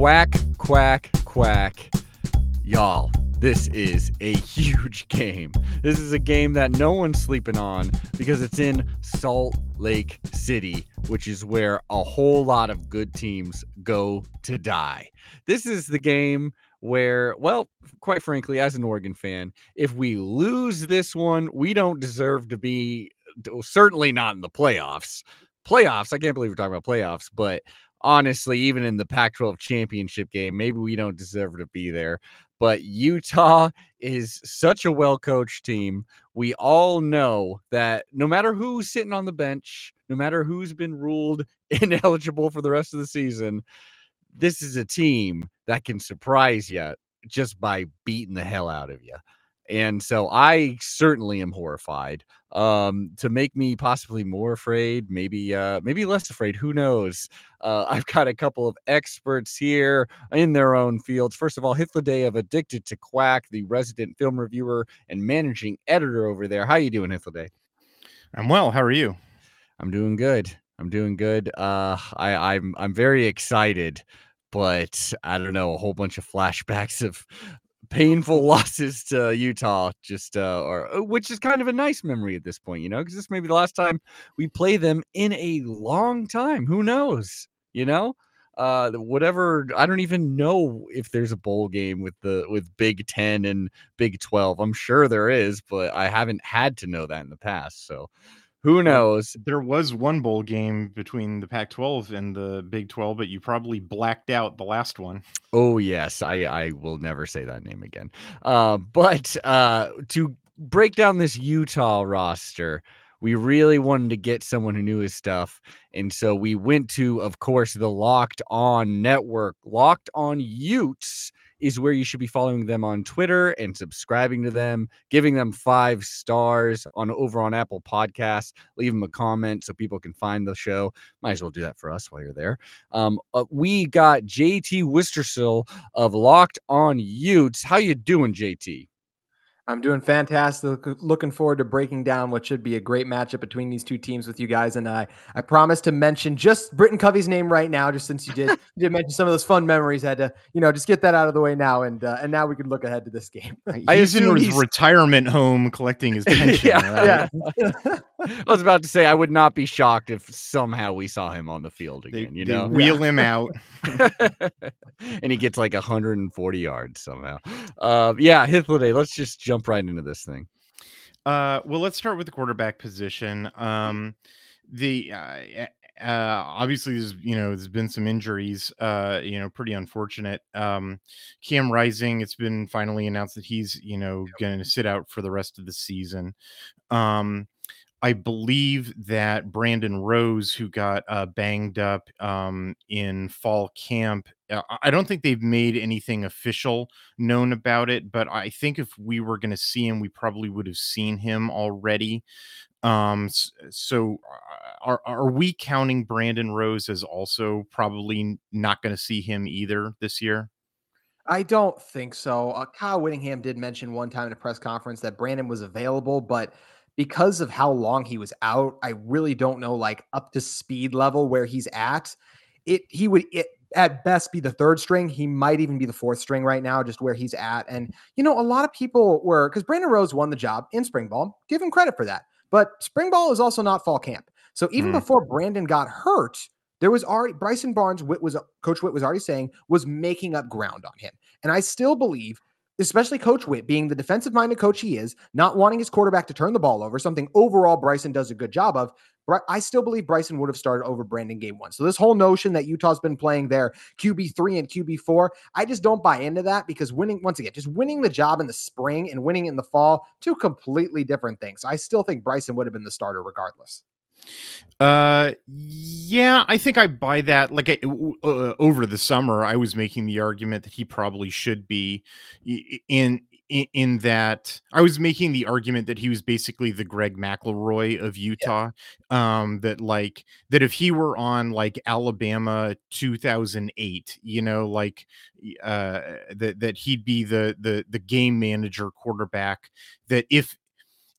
Quack, quack, quack. Y'all, this is a huge game. This is a game that no one's sleeping on because it's in Salt Lake City, which is where a whole lot of good teams go to die. This is the game where, well, quite frankly, as an Oregon fan, if we lose this one, we don't deserve to be certainly not in the playoffs. Playoffs, I can't believe we're talking about playoffs, but honestly, even in the Pac 12 championship game, maybe we don't deserve to be there. But Utah is such a well coached team. We all know that no matter who's sitting on the bench, no matter who's been ruled ineligible for the rest of the season, this is a team that can surprise you just by beating the hell out of you. And so I certainly am horrified. Um, to make me possibly more afraid, maybe uh maybe less afraid, who knows? Uh, I've got a couple of experts here in their own fields. First of all, Hythloday of Addicted to Quack, the resident film reviewer and managing editor over there. How are you doing, Hythloday? I'm well. How are you? I'm doing good. I'm doing good. Uh, I, I'm I'm very excited, but I don't know a whole bunch of flashbacks of painful losses to Utah, just uh, or uh, which is kind of a nice memory at this point, you know, because this may be the last time we play them in a long time. Who knows? You know, uh, whatever. I don't even know if there's a bowl game with the with Big Ten and Big Twelve. I'm sure there is, but I haven't had to know that in the past. So who knows? There was one bowl game between the Pac 12 and the Big 12, but you probably blacked out the last one. Oh, yes. I, I will never say that name again. Uh, but uh, to break down this Utah roster, we really wanted to get someone who knew his stuff. And so we went to, of course, the Locked On Network, Locked On Utes is where you should be following them on Twitter and subscribing to them, giving them five stars on over on Apple Podcasts. Leave them a comment so people can find the show. Might as well do that for us while you're there. Um, uh, we got JT Wistrcill of Locked On Utes. How you doing, JT? I'm doing fantastic. Looking forward to breaking down what should be a great matchup between these two teams with you guys. And I, I promise to mention just Britain Covey's name right now, just since you did, you did mention some of those fun memories. I had to, you know, just get that out of the way now, and uh, and now we can look ahead to this game. I he's in his retirement home collecting his pension. yeah, right? yeah. I was about to say I would not be shocked if somehow we saw him on the field again. They, you know, wheel him out, and he gets like 140 yards somehow. Uh, yeah, Hythloday. Let's just jump right into this thing. Uh, well, let's start with the quarterback position. Um, the uh, uh, obviously there's you know there's been some injuries uh you know pretty unfortunate um cam rising it's been finally announced that he's you know going to sit out for the rest of the season um I believe that Brandon Rose, who got uh, banged up um, in fall camp, I don't think they've made anything official known about it, but I think if we were going to see him, we probably would have seen him already. Um, so uh, are are we counting Brandon Rose as also probably not going to see him either this year? I don't think so. Uh, Kyle Whittingham did mention one time in a press conference that Brandon was available, but because of how long he was out, I really don't know like up to speed level where he's at. It he would it, at best be the third string. He might even be the fourth string right now, just where he's at. And you know, a lot of people were because Brandon Rose won the job in spring ball. Give him credit for that. But spring ball is also not fall camp. So even mm. before Brandon got hurt, there was already Bryson Barnes. Whit was Coach Whit was already saying was making up ground on him. And I still believe especially Coach Whit being the defensive minded coach he is, not wanting his quarterback to turn the ball over, something overall Bryson does a good job of. But I still believe Bryson would have started over Brandon game one. So this whole notion that Utah's been playing their QB three and QB four, I just don't buy into that because winning once again, just winning the job in the spring and winning in the fall, two completely different things. I still think Bryson would have been the starter regardless. Uh, yeah, I think I buy that. Like I, uh, over the summer, I was making the argument that he probably should be in in, in that I was making the argument that he was basically the Greg McElroy of Utah. Yeah. Um, that like that if he were on like Alabama 2008, you know, like uh, that that he'd be the the the game manager quarterback. That if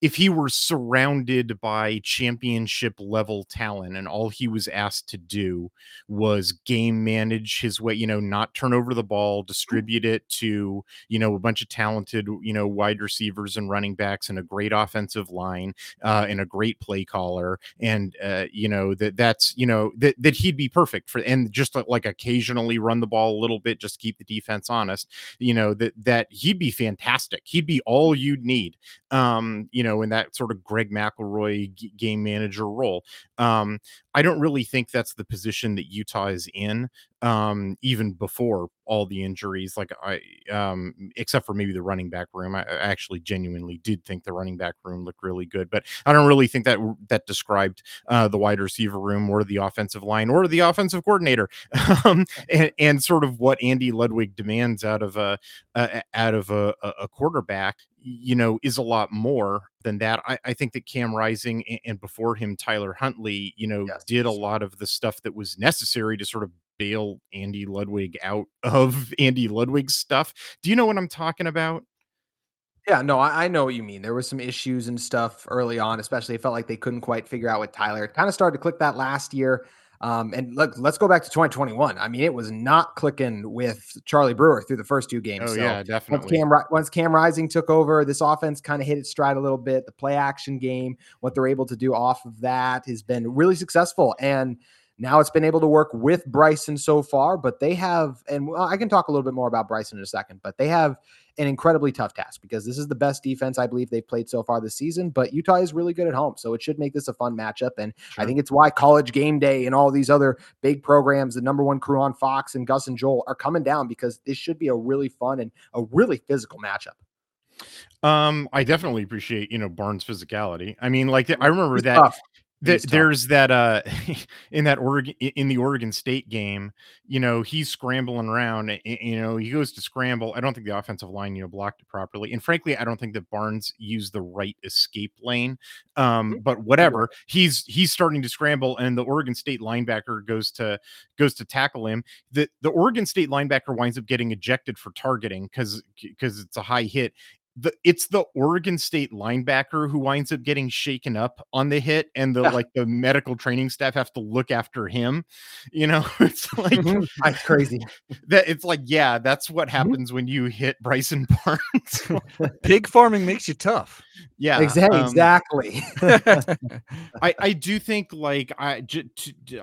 if he were surrounded by championship level talent and all he was asked to do was game manage his way, you know, not turn over the ball, distribute it to, you know, a bunch of talented, you know, wide receivers and running backs and a great offensive line uh, and a great play caller. And, uh, you know, that that's, you know, that, that he'd be perfect for, and just like occasionally run the ball a little bit, just keep the defense honest, you know, that, that he'd be fantastic. He'd be all you'd need, um, you know, in that sort of Greg McElroy g- game manager role. Um, I don't really think that's the position that Utah is in, um, even before all the injuries. Like I, um, except for maybe the running back room, I, I actually genuinely did think the running back room looked really good, but I don't really think that that described uh, the wide receiver room or the offensive line or the offensive coordinator, um, and, and, sort of what Andy Ludwig demands out of a uh, out of a, a quarterback you know, is a lot more than that. I, I think that Cam Rising and, and, before him Tyler Huntley, you know, yes. did a lot of the stuff that was necessary to sort of bail Andy Ludwig out of Andy Ludwig's stuff. Do you know what I'm talking about? Yeah, no, I, I know what you mean. There was some issues and stuff early on, especially it felt like they couldn't quite figure out with Tyler. It kind of started to click that last year. Um, and look, let's go back to 2021. I mean, it was not clicking with Charlie Brewer through the first two games. Oh, so yeah, definitely. Once Cam, once Cam Rising took over, this offense kind of hit its stride a little bit. The play action game, what they're able to do off of that has been really successful. And now it's been able to work with Bryson so far, but they have, and I can talk a little bit more about Bryson in a second, but they have an incredibly tough task because this is the best defense I believe they've played so far this season. But Utah is really good at home, so it should make this a fun matchup. And sure. I think it's why College Game Day and all these other big programs, the number one crew on Fox and Gus and Joel, are coming down because this should be a really fun and a really physical matchup. Um, I definitely appreciate you know Barnes' physicality. I mean, like I remember He's that tough there's that uh in that Oregon in the Oregon State game, you know, he's scrambling around. You know, he goes to scramble. I don't think the offensive line, you know, blocked it properly. And frankly, I don't think that Barnes used the right escape lane. Um, mm-hmm. but whatever. He's he's starting to scramble, and the Oregon State linebacker goes to goes to tackle him. The the Oregon State linebacker winds up getting ejected for targeting because because it's a high hit the it's the Oregon State linebacker who winds up getting shaken up on the hit, and the yeah. like the medical training staff have to look after him. You know, it's like mm-hmm. that's crazy. That it's like, yeah, that's what mm-hmm. happens mm-hmm. when you hit Bryson Barnes. Pig farming makes you tough. Yeah, exactly. Um, exactly. I I do think like I j-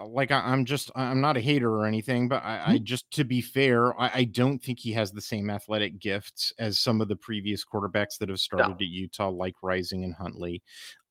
like I, am just I'm not a hater or anything, but I, I mm-hmm. just to be fair, I, I, don't think he has the same athletic gifts as some of the previous quarterbacks that have started no. at Utah, like Rising and Huntley.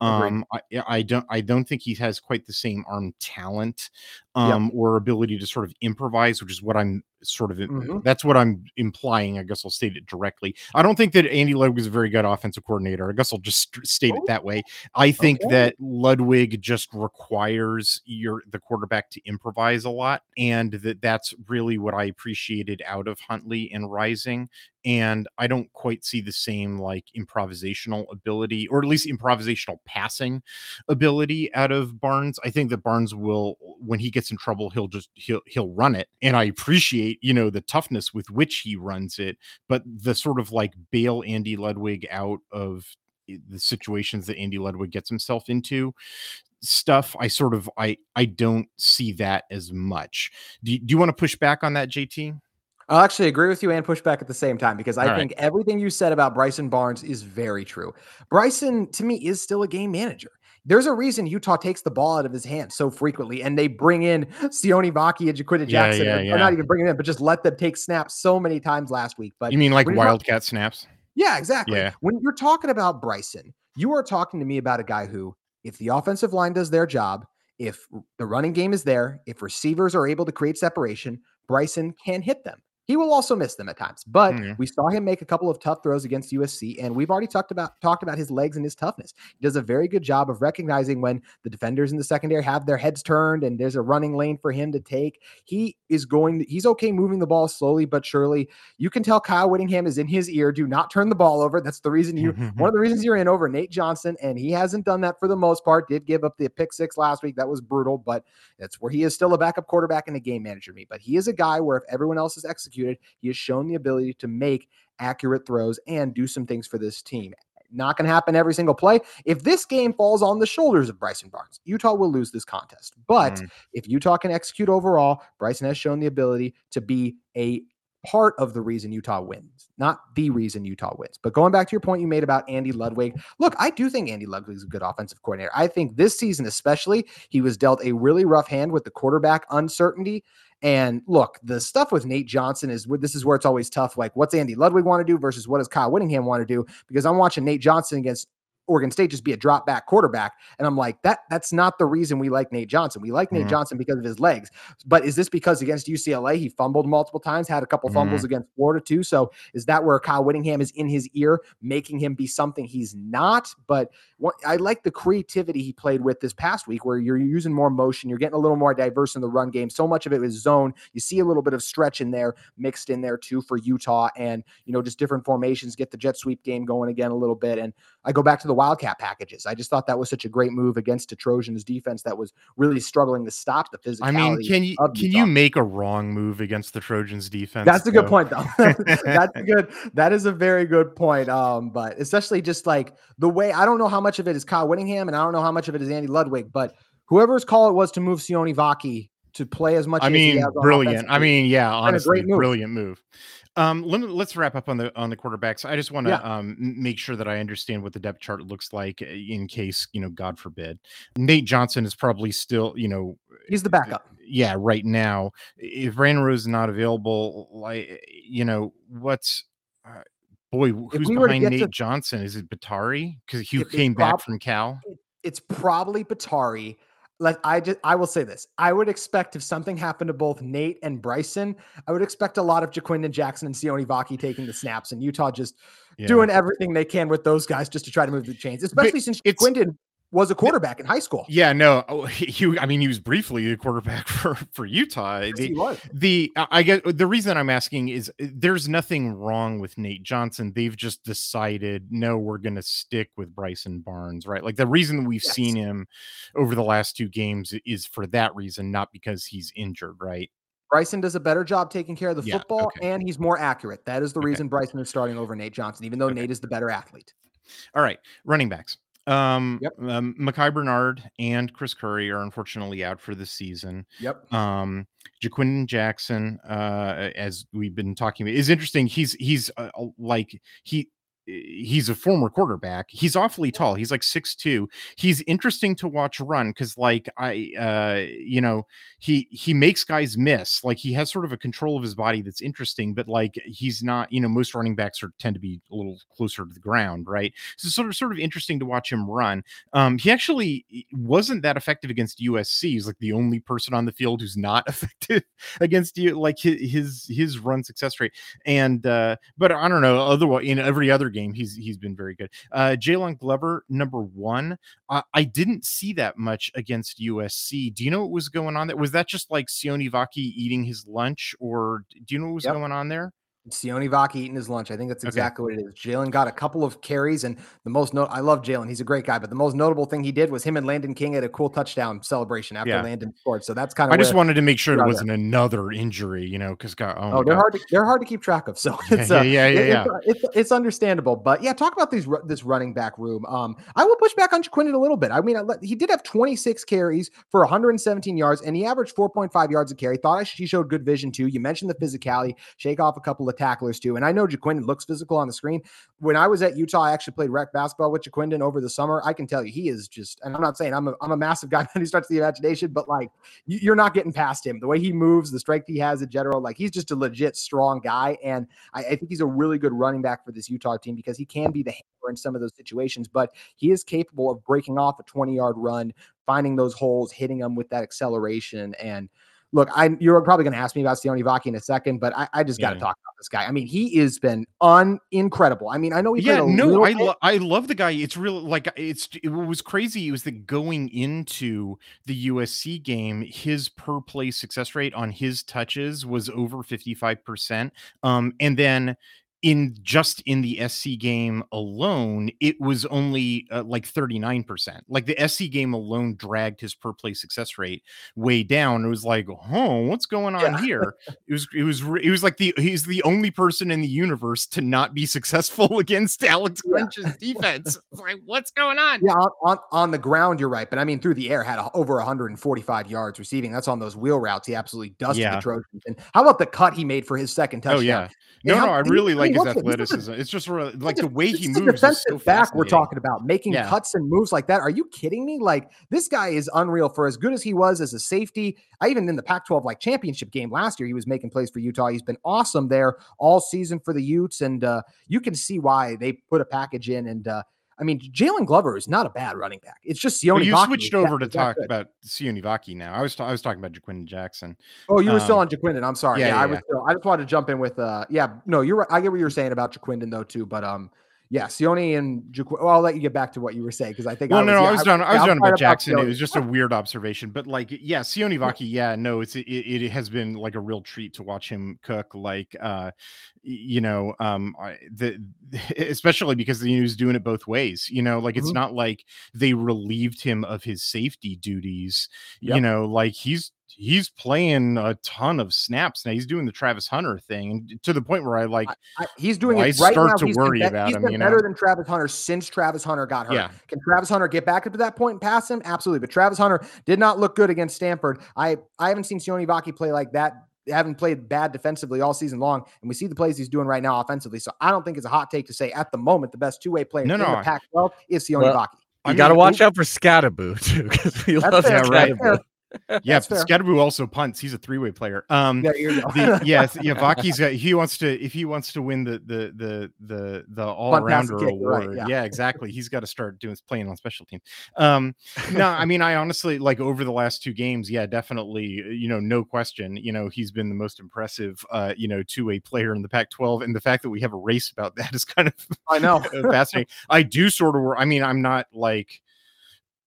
Um, I, I, don't I don't think he has quite the same arm talent um, yep. or ability to sort of improvise, which is what I'm sort of mm-hmm. that's what I'm implying. I guess I'll state it directly. I don't think that Andy Ludwig is a very good offensive coordinator. I guess I'll just state oh. it that way. I think okay. that Ludwig just requires your the quarterback to improvise a lot, and that that's really what I appreciated out of Huntley and Rising and I don't quite see the same like improvisational ability, or at least improvisational passing ability out of Barnes. I think that Barnes will, when he gets in trouble, he'll just he'll he'll run it, and I appreciate you know the toughness with which he runs it, but the sort of like bail Andy Ludwig out of the situations that Andy Ludwig gets himself into stuff i sort of i i don't see that as much do do you want to push back on that jt I'll actually agree with you and push back at the same time because I All think right. everything you said about Bryson Barnes is very true. Bryson, to me, is still a game manager. There's a reason Utah takes the ball out of his hands so frequently, and they bring in Sione Vaki and Ja'Quinden Jackson, yeah, yeah, yeah. or not even bring them in, but just let them take snaps so many times last week. But you mean like Wildcat snaps? Yeah, exactly. Yeah. When you're talking about Bryson, you are talking to me about a guy who, if the offensive line does their job, if the running game is there, if receivers are able to create separation, Bryson can hit them. He will also miss them at times, but mm-hmm. we saw him make a couple of tough throws against USC, and we've already talked about talked about his legs and his toughness. He does a very good job of recognizing when the defenders in the secondary have their heads turned and there's a running lane for him to take. He is going. He's okay moving the ball slowly but surely. You can tell Kyle Whittingham is in his ear. Do not turn the ball over. That's the reason you. one of the reasons you're in over Nate Johnson, and he hasn't done that for the most part. Did give up the pick six last week. That was brutal, but that's where he is still a backup quarterback and a game manager. Me, but he is a guy where if everyone else is executed, he has shown the ability to make accurate throws and do some things for this team. Not going to happen every single play. If this game falls on the shoulders of Bryson Barnes, Utah will lose this contest. But mm. if Utah can execute overall, Bryson has shown the ability to be a part of the reason Utah wins, not the reason Utah wins. But going back to your point you made about Andy Ludwig, look, I do think Andy Ludwig is a good offensive coordinator. I think this season, especially, he was dealt a really rough hand with the quarterback uncertainty. And look, the stuff with Nate Johnson is this is where it's always tough. Like, what's Andy Ludwig want to do versus what does Kyle Whittingham want to do? Because I'm watching Nate Johnson against Oregon State just be a drop back quarterback. And I'm like, that that's not the reason we like Nate Johnson. We like mm-hmm. Nate Johnson because of his legs. But is this because against UCLA he fumbled multiple times, had a couple fumbles mm-hmm. against Florida too? So is that where Kyle Whittingham is in his ear, making him be something he's not? But what, I like the creativity he played with this past week, where you're using more motion, you're getting a little more diverse in the run game. So much of it was zone. You see a little bit of stretch in there, mixed in there too for Utah, and you know just different formations. Get the jet sweep game going again a little bit, and I go back to the Wildcat packages. I just thought that was such a great move against a Trojans defense that was really struggling to stop the physicality. I mean, can you can you make a wrong move against the Trojans defense? That's a good point, though. That's a good. That is a very good point. Um, but especially just like the way I don't know how much of it is Kyle Whittingham and I don't know how much of it is Andy Ludwig, but whoever's call it was to move Sione Vaki to play as much. I mean, brilliant. I mean, yeah, honestly, move. brilliant move. Um, let let's wrap up on the on the quarterbacks. I just want to yeah. um, make sure that I understand what the depth chart looks like eh, in case you know, God forbid, Nate Johnson is probably still you know he's the backup. Yeah, right now, if Brandon Rose is not available, like eh, you know, what's uh, boy, who's we behind Nate to, Johnson? Is it Bottari because he came back from Cal? It's probably Bottari like I just I will say this. I would expect if something happened to both Nate and Bryson, I would expect a lot of Ja'Quinden Jackson and Sione Vaki taking the snaps and Utah just yeah. doing everything they can with those guys just to try to move the chains, especially but since Ja'Quinden was a quarterback in high school. Yeah, no, oh, he, I mean, he was briefly a quarterback for for Utah. Yes, the, he was. the I guess the reason I'm asking is uh, there's nothing wrong with Nate Johnson. They've just decided no, we're going to stick with Bryson Barnes, right? Like the reason we've yes. seen him over the last two games is for that reason, not because he's injured, right? Bryson does a better job taking care of the yeah, football, okay. and he's more accurate. That is the okay. reason Bryson is starting over Nate Johnson, even though okay. Nate is the better athlete. All right, running backs. Um, yep. um Micah Bernard and Chris Curry are unfortunately out for the season. Yep. Um Ja'Quinden Jackson, uh, as we've been talking about, is interesting. He's he's uh, like he he's a former quarterback. He's awfully tall. He's like six two. He's interesting to watch run because, like, I, uh, you know, he he makes guys miss. Like, he has sort of a control of his body that's interesting, but like, he's not. You know, most running backs are tend to be a little closer to the ground, right? So, sort of sort of interesting to watch him run. Um, he actually wasn't that effective against USC. He's like the only person on the field who's not effective against you. Like his his, his run success rate, and uh, but I don't know. Otherwise, in every other game game. He's he's been very good. Uh, Jaylon Glover, number one. Uh, I didn't see that much against USC. Do you know what was going on there? Was that just like Sione Vaki eating his lunch, or do you know what was yep. going on there? Sione Vaki eating his lunch. I think that's exactly okay. what it is. Jaylon got a couple of carries, and the most note I love Jaylon. He's a great guy, but the most notable thing he did was him and Landon King had a cool touchdown celebration after yeah. Landon scored. So that's kind of. I just wanted to make sure it wasn't there. another injury, you know, because God, oh, oh they're God. hard to they're hard to keep track of. So it's yeah, uh, yeah, yeah, yeah. It's, it's, it's, understandable, but yeah, talk about these this running back room. Um, I will push back on Quinton a little bit. I mean, I let, he did have 26 carries for 117 yards, and he averaged 4.5 yards a carry. Thought he showed good vision too. You mentioned the physicality, shake off a couple of tacklers too, and I know Ja'Quinden looks physical on the screen. When I was at Utah, I actually played rec basketball with Ja'Quinden over the summer. I can tell you, he is just, and I'm not saying I'm a, I'm a massive guy he starts the imagination, but like you're not getting past him. The way he moves, the strength he has in general, like he's just a legit strong guy. And I, I think he's a really good running back for this Utah team because he can be the hammer in some of those situations, but he is capable of breaking off a 20 yard run, finding those holes, hitting them with that acceleration. And look, I you're probably going to ask me about Sione Vaki in a second, but I, I just got to yeah. talk about this guy. I mean, he has been un incredible. I mean, I know he yeah, no, I lo- I love the guy. It's real like it's it was crazy. It was that going into the USC game, his per play success rate on his touches was over fifty five percent. Um, and then in just in the SC game alone, it was only uh, like 39%. Like the SC game alone dragged his per play success rate way down. It was like, oh, what's going on Yeah. here? It was, it was, it was like the he's the only person in the universe to not be successful against Alex Yeah. Grinch's defense. Like, what's going on? Yeah, on, on, on the ground, you're right. But I mean, through the air, had a, over 145 yards receiving. That's on those wheel routes. He absolutely dusted Yeah. the Trojans. And how about the cut he made for his second touchdown? Oh yeah. And No, how- no, I really I like his what's it- this is a- athleticism. It's just like the way he moves. Defensive so back we're talking about making Yeah. cuts and moves like that. Are you kidding me? Like this guy is unreal for as good as he was as a safety. I even in the Pac-12 like championship game last year, he was making plays for Utah. He's been awesome there all season for the Utes, and uh, you can see why they put a package in. And uh, I mean, Jaylon Glover is not a bad running back. It's just Sione Well, you Vaki switched is that- over to talk about Sione Vaki now. I was ta- I was talking about Jaquin Jackson. Oh, you were still Um, on Ja'Quinden. I'm sorry. yeah, Yeah, yeah, I was. Still, I just wanted to jump in with. uh Yeah, no, you're. right. I get what you're saying about Ja'Quinden though too. But um, yeah, Sione and Jaquin. Well, I'll let you get back to what you were saying because I think. Well, I no, no, yeah, I was done. I was yeah, done about Jackson. It was just a weird observation, but like, yeah, Sione Vaki. Yeah, no, it's it, it has been like a real treat to watch him cook. Like, uh, you know, um, the especially because he was doing it both ways. You know, like it's Mhm. not like they relieved him of his safety duties. You know, like he's he's playing a ton of snaps now. He's doing the Travis Hunter thing, and to the point where I like. I, he's doing Well, it I right start now. to he's been worry about he's him, been you better know? than Travis Hunter since Travis Hunter got hurt. Yeah. Can Travis Hunter get back up to that point and pass him? Absolutely. But Travis Hunter did not look good against Stanford. I I haven't seen Sione Vaki play like that. Haven't played bad defensively all season long, and we see the plays he's doing right now offensively. So I don't think it's a hot take to say at the moment the best two way player No, in no, the I- Pac-12 is Sione Well, Vaki. You I got to watch out for Skattebo too, because we That's love fair. Yeah, right. Yeah, That's also punts. He's a three way player. Um, go. the, yes, yeah, Vaki's got, he wants to if he wants to win the the the the the all Punt, pass, rounder and kick, right, award. yeah. yeah. exactly. He's got to start doing playing on special teams. Um, no, I mean, I honestly like over the last two games, yeah, definitely. You know, no question. You know, he's been the most impressive. Uh, you know, two way player in the Pac-12, and the fact that we have a race about that is kind of I know. fascinating. I do sort of. I mean, I'm not like.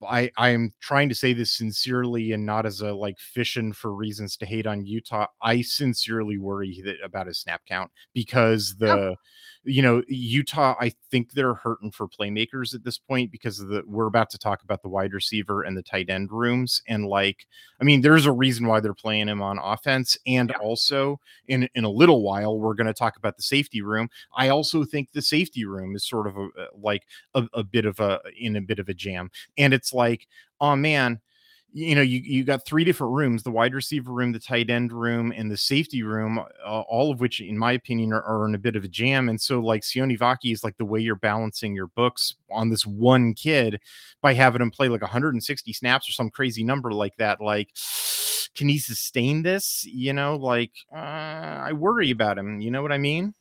I I'm trying to say this sincerely and not as a like fishing for reasons to hate on Utah. I sincerely worry that about his snap count because oh. the you know Utah I think they're hurting for playmakers at this point because of the we're about to talk about the wide receiver and the tight end rooms and like I mean there's a reason why they're playing him on offense and also in in a little while we're going to talk about the safety room. I also think the safety room is sort of a, a- like a, a bit of a in a bit of a jam and it's like oh man you know you, you got three different rooms the wide receiver room the tight end room and the safety room uh, all of which in my opinion are, are in a bit of a jam. And so like Sione Vaki is like the way you're balancing your books on this one kid by having him play like 160 snaps or some crazy number like that like can he sustain this? You know like uh, i worry about him. You know what i mean?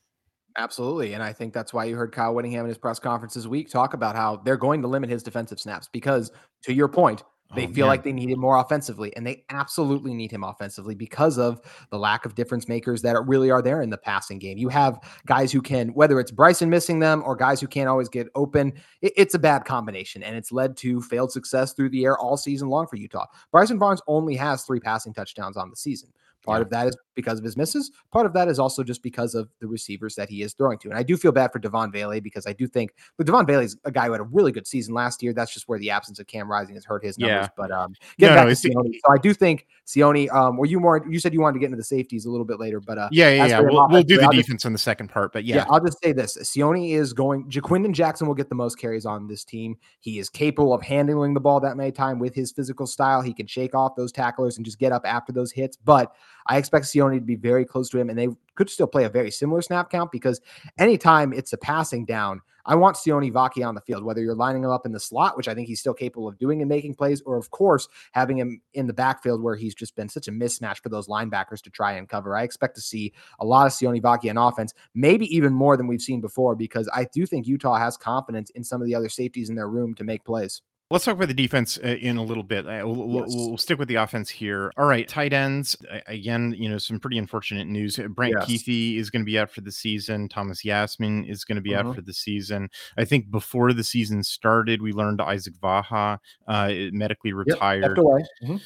Absolutely. And I think that's why you heard Kyle Whittingham in his press conference this week talk about how they're going to limit his defensive snaps because, to your point, they Oh, feel man. like they need him more offensively, and they absolutely need him offensively because of the lack of difference makers that really are there in the passing game. You have guys who can, whether it's Bryson missing them or guys who can't always get open, it- it's a bad combination, and it's led to failed success through the air all season long for Utah. Bryson Barnes only has three passing touchdowns on the season. Part Yeah. of that is because of his misses. Part of that is also just because of the receivers that he is throwing to. And I do feel bad for Devaughn Vele because I do think, but Devaughn Vele's a guy who had a really good season last year. That's just where the absence of Cam Rising has hurt his numbers. Yeah. But um, get No, back no, to Sione. So I do think Sione. Um, were you more? You said you wanted to get into the safeties a little bit later, but uh, yeah yeah yeah we'll, we'll do the I'll just- defense on the second part but yeah. yeah, I'll just say this: Sione is going. Ja'Quinden Jackson will get the most carries on this team. He is capable of handling the ball that many time with his physical style. He can shake off those tacklers and just get up after those hits. But I expect Sione to be very close to him, and they could still play a very similar snap count because anytime it's a passing down, I want Sione Vaki on the field, whether you're lining him up in the slot, which I think he's still capable of doing and making plays, or of course having him in the backfield where he's just been such a mismatch for those linebackers to try and cover. I expect to see a lot of Sione Vaki on offense, maybe even more than we've seen before, because I do think Utah has confidence in some of the other safeties in their room to make plays. Let's talk about the defense uh, in a little bit. Uh, we'll, Yes. we'll stick with the offense here. All right, tight ends. Again, you know, some pretty unfortunate news. Brant Yes. Kuithe is going to be out for the season. Thomas Yassmin is going to be out for the season. I think before the season started, we learned Isaac Vaha uh, medically retired. Away. Mhm.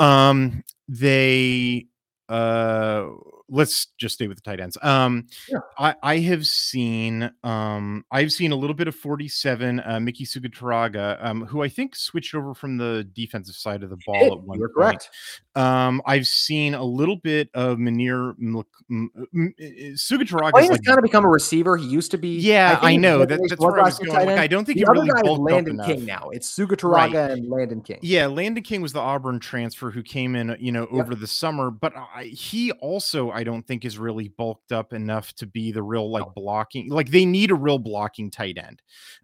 um they uh let's just stay with the tight ends. Um, Yeah. I, I have seen um, I've seen a little bit of 47 uh, Miki Suguturaga, um, who I think switched over from the defensive side of the ball Did. at one You're point. correct. Um, I've seen a little bit of Munir M- M- M- Suguturaga. Wayne is like, kind of become a receiver. He used to be. yeah, I, think know that, that's where I was going. Like. I don't think The he other really guy is Landon enough. King now. It's Suguturaga and Landon King. Yeah, Landon King was the Auburn transfer who came in, you know, Yep. over the summer, but I, he also I don't think is really bulked up enough to be the real like blocking. Like they need a real blocking tight end.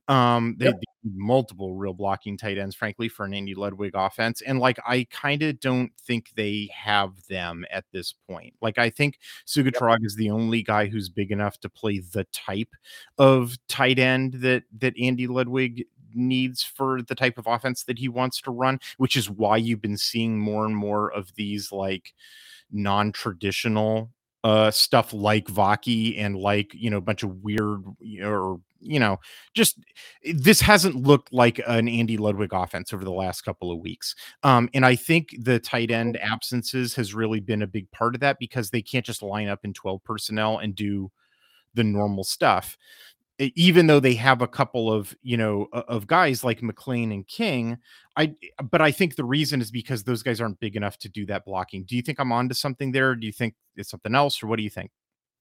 Um, they, Yep. need multiple real blocking tight ends, frankly, for an Andy Ludwig offense, and like I kind of don't think they have them at this point. Like I think Sugatrag is the only guy who's big enough to play the type of tight end that that Andy Ludwig needs for the type of offense that he wants to run, which is why you've been seeing more and more of these like non-traditional uh stuff like Vaki and like you know a bunch of weird or you know just this hasn't looked like an Andy Ludwig offense over the last couple of weeks. Um and I think the tight end absences has really been a big part of that because they can't just line up in 12 personnel and do the normal stuff even though they have a couple of you know of guys like McLean and King, I but I think the reason is because those guys aren't big enough to do that blocking. Do you think I'm onto something there? Do you think it's something else, or what do you think?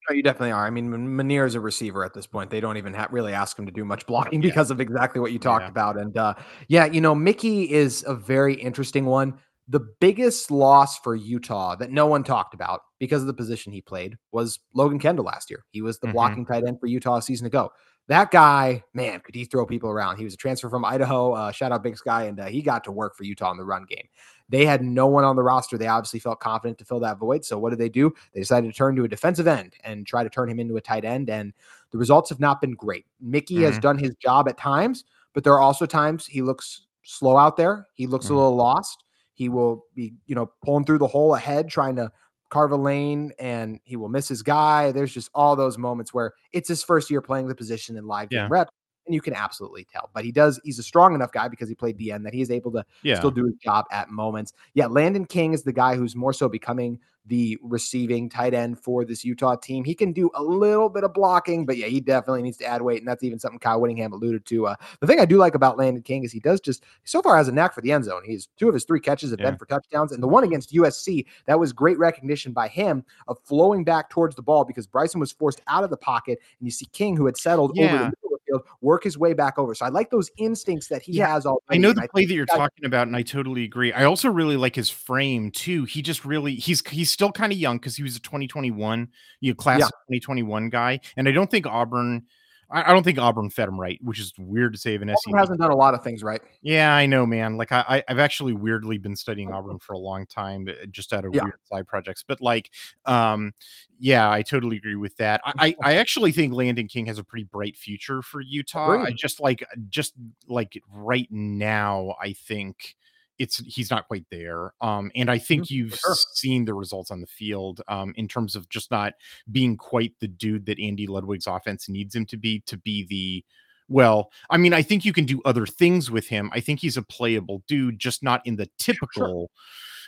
No, you definitely are. I mean, M- is a receiver at this point. They don't even ha- really ask him to do much blocking Yeah. because of exactly what you talked Yeah. about. And uh, yeah, you know, Miki is a very interesting one. The biggest loss for Utah that no one talked about because of the position he played was Logan Kendall last year. He was the Mhm. blocking tight end for Utah a season ago. That guy, man, could he throw people around? He was a transfer from Idaho. Uh, shout out Big Sky, and uh, he got to work for Utah in the run game. They had no one on the roster. They obviously felt confident to fill that void. So what did they do? They decided to turn to a defensive end and try to turn him into a tight end. And the results have not been great. Miki has Mhm. done his job at times, but there are also times he looks slow out there. He looks Mhm. a little lost. He will be, you know, pulling through the hole ahead, trying to carve a lane, and he will miss his guy. There's just all those moments where it's his first year playing the position in live game Yeah. reps, and you can absolutely tell. But he does, he's a strong enough guy because he played DN that he is able to Yeah, still do his job at moments. Yeah, Landon King is the guy who's more so becoming the receiving tight end for this Utah team. He can do a little bit of blocking, but yeah, he definitely needs to add weight, and that's even something Kyle Whittingham alluded to. Uh, the thing I do like about Landon King is he does just so far has a knack for the end zone. He's two of his three catches have Yeah. been for touchdowns, and the one against USC that was great recognition by him of flowing back towards the ball because Bryson was forced out of the pocket, and you see King who had settled over the Yeah. middle the field work his way back over. So I like those instincts that he Yeah, has all. I know the play that you're talking about, and I totally agree. I also really like his frame too. He just really he's he's still kind of young because he was a 2021, you know, class Yeah. 2021 guy, and I don't think Auburn. I I don't think Auburn fed him right, which is weird to say of an SEC. Hasn't done a lot of things right. Yeah, I know, man. Like I, I've actually weirdly been studying Auburn for a long time, uh, just out of Yeah. weird side projects. But like, um, yeah, I totally agree with that. I, I, I actually think Landon King has a pretty bright future for Utah. I just like, just like right now, I think it's he's not quite there. Um, and I think you've sure. seen the results on the field, um, in terms of just not being quite the dude that Andy Ludwig's offense needs him to be to be the well, I mean, I think you can do other things with him. I think he's a playable dude, just not in the typical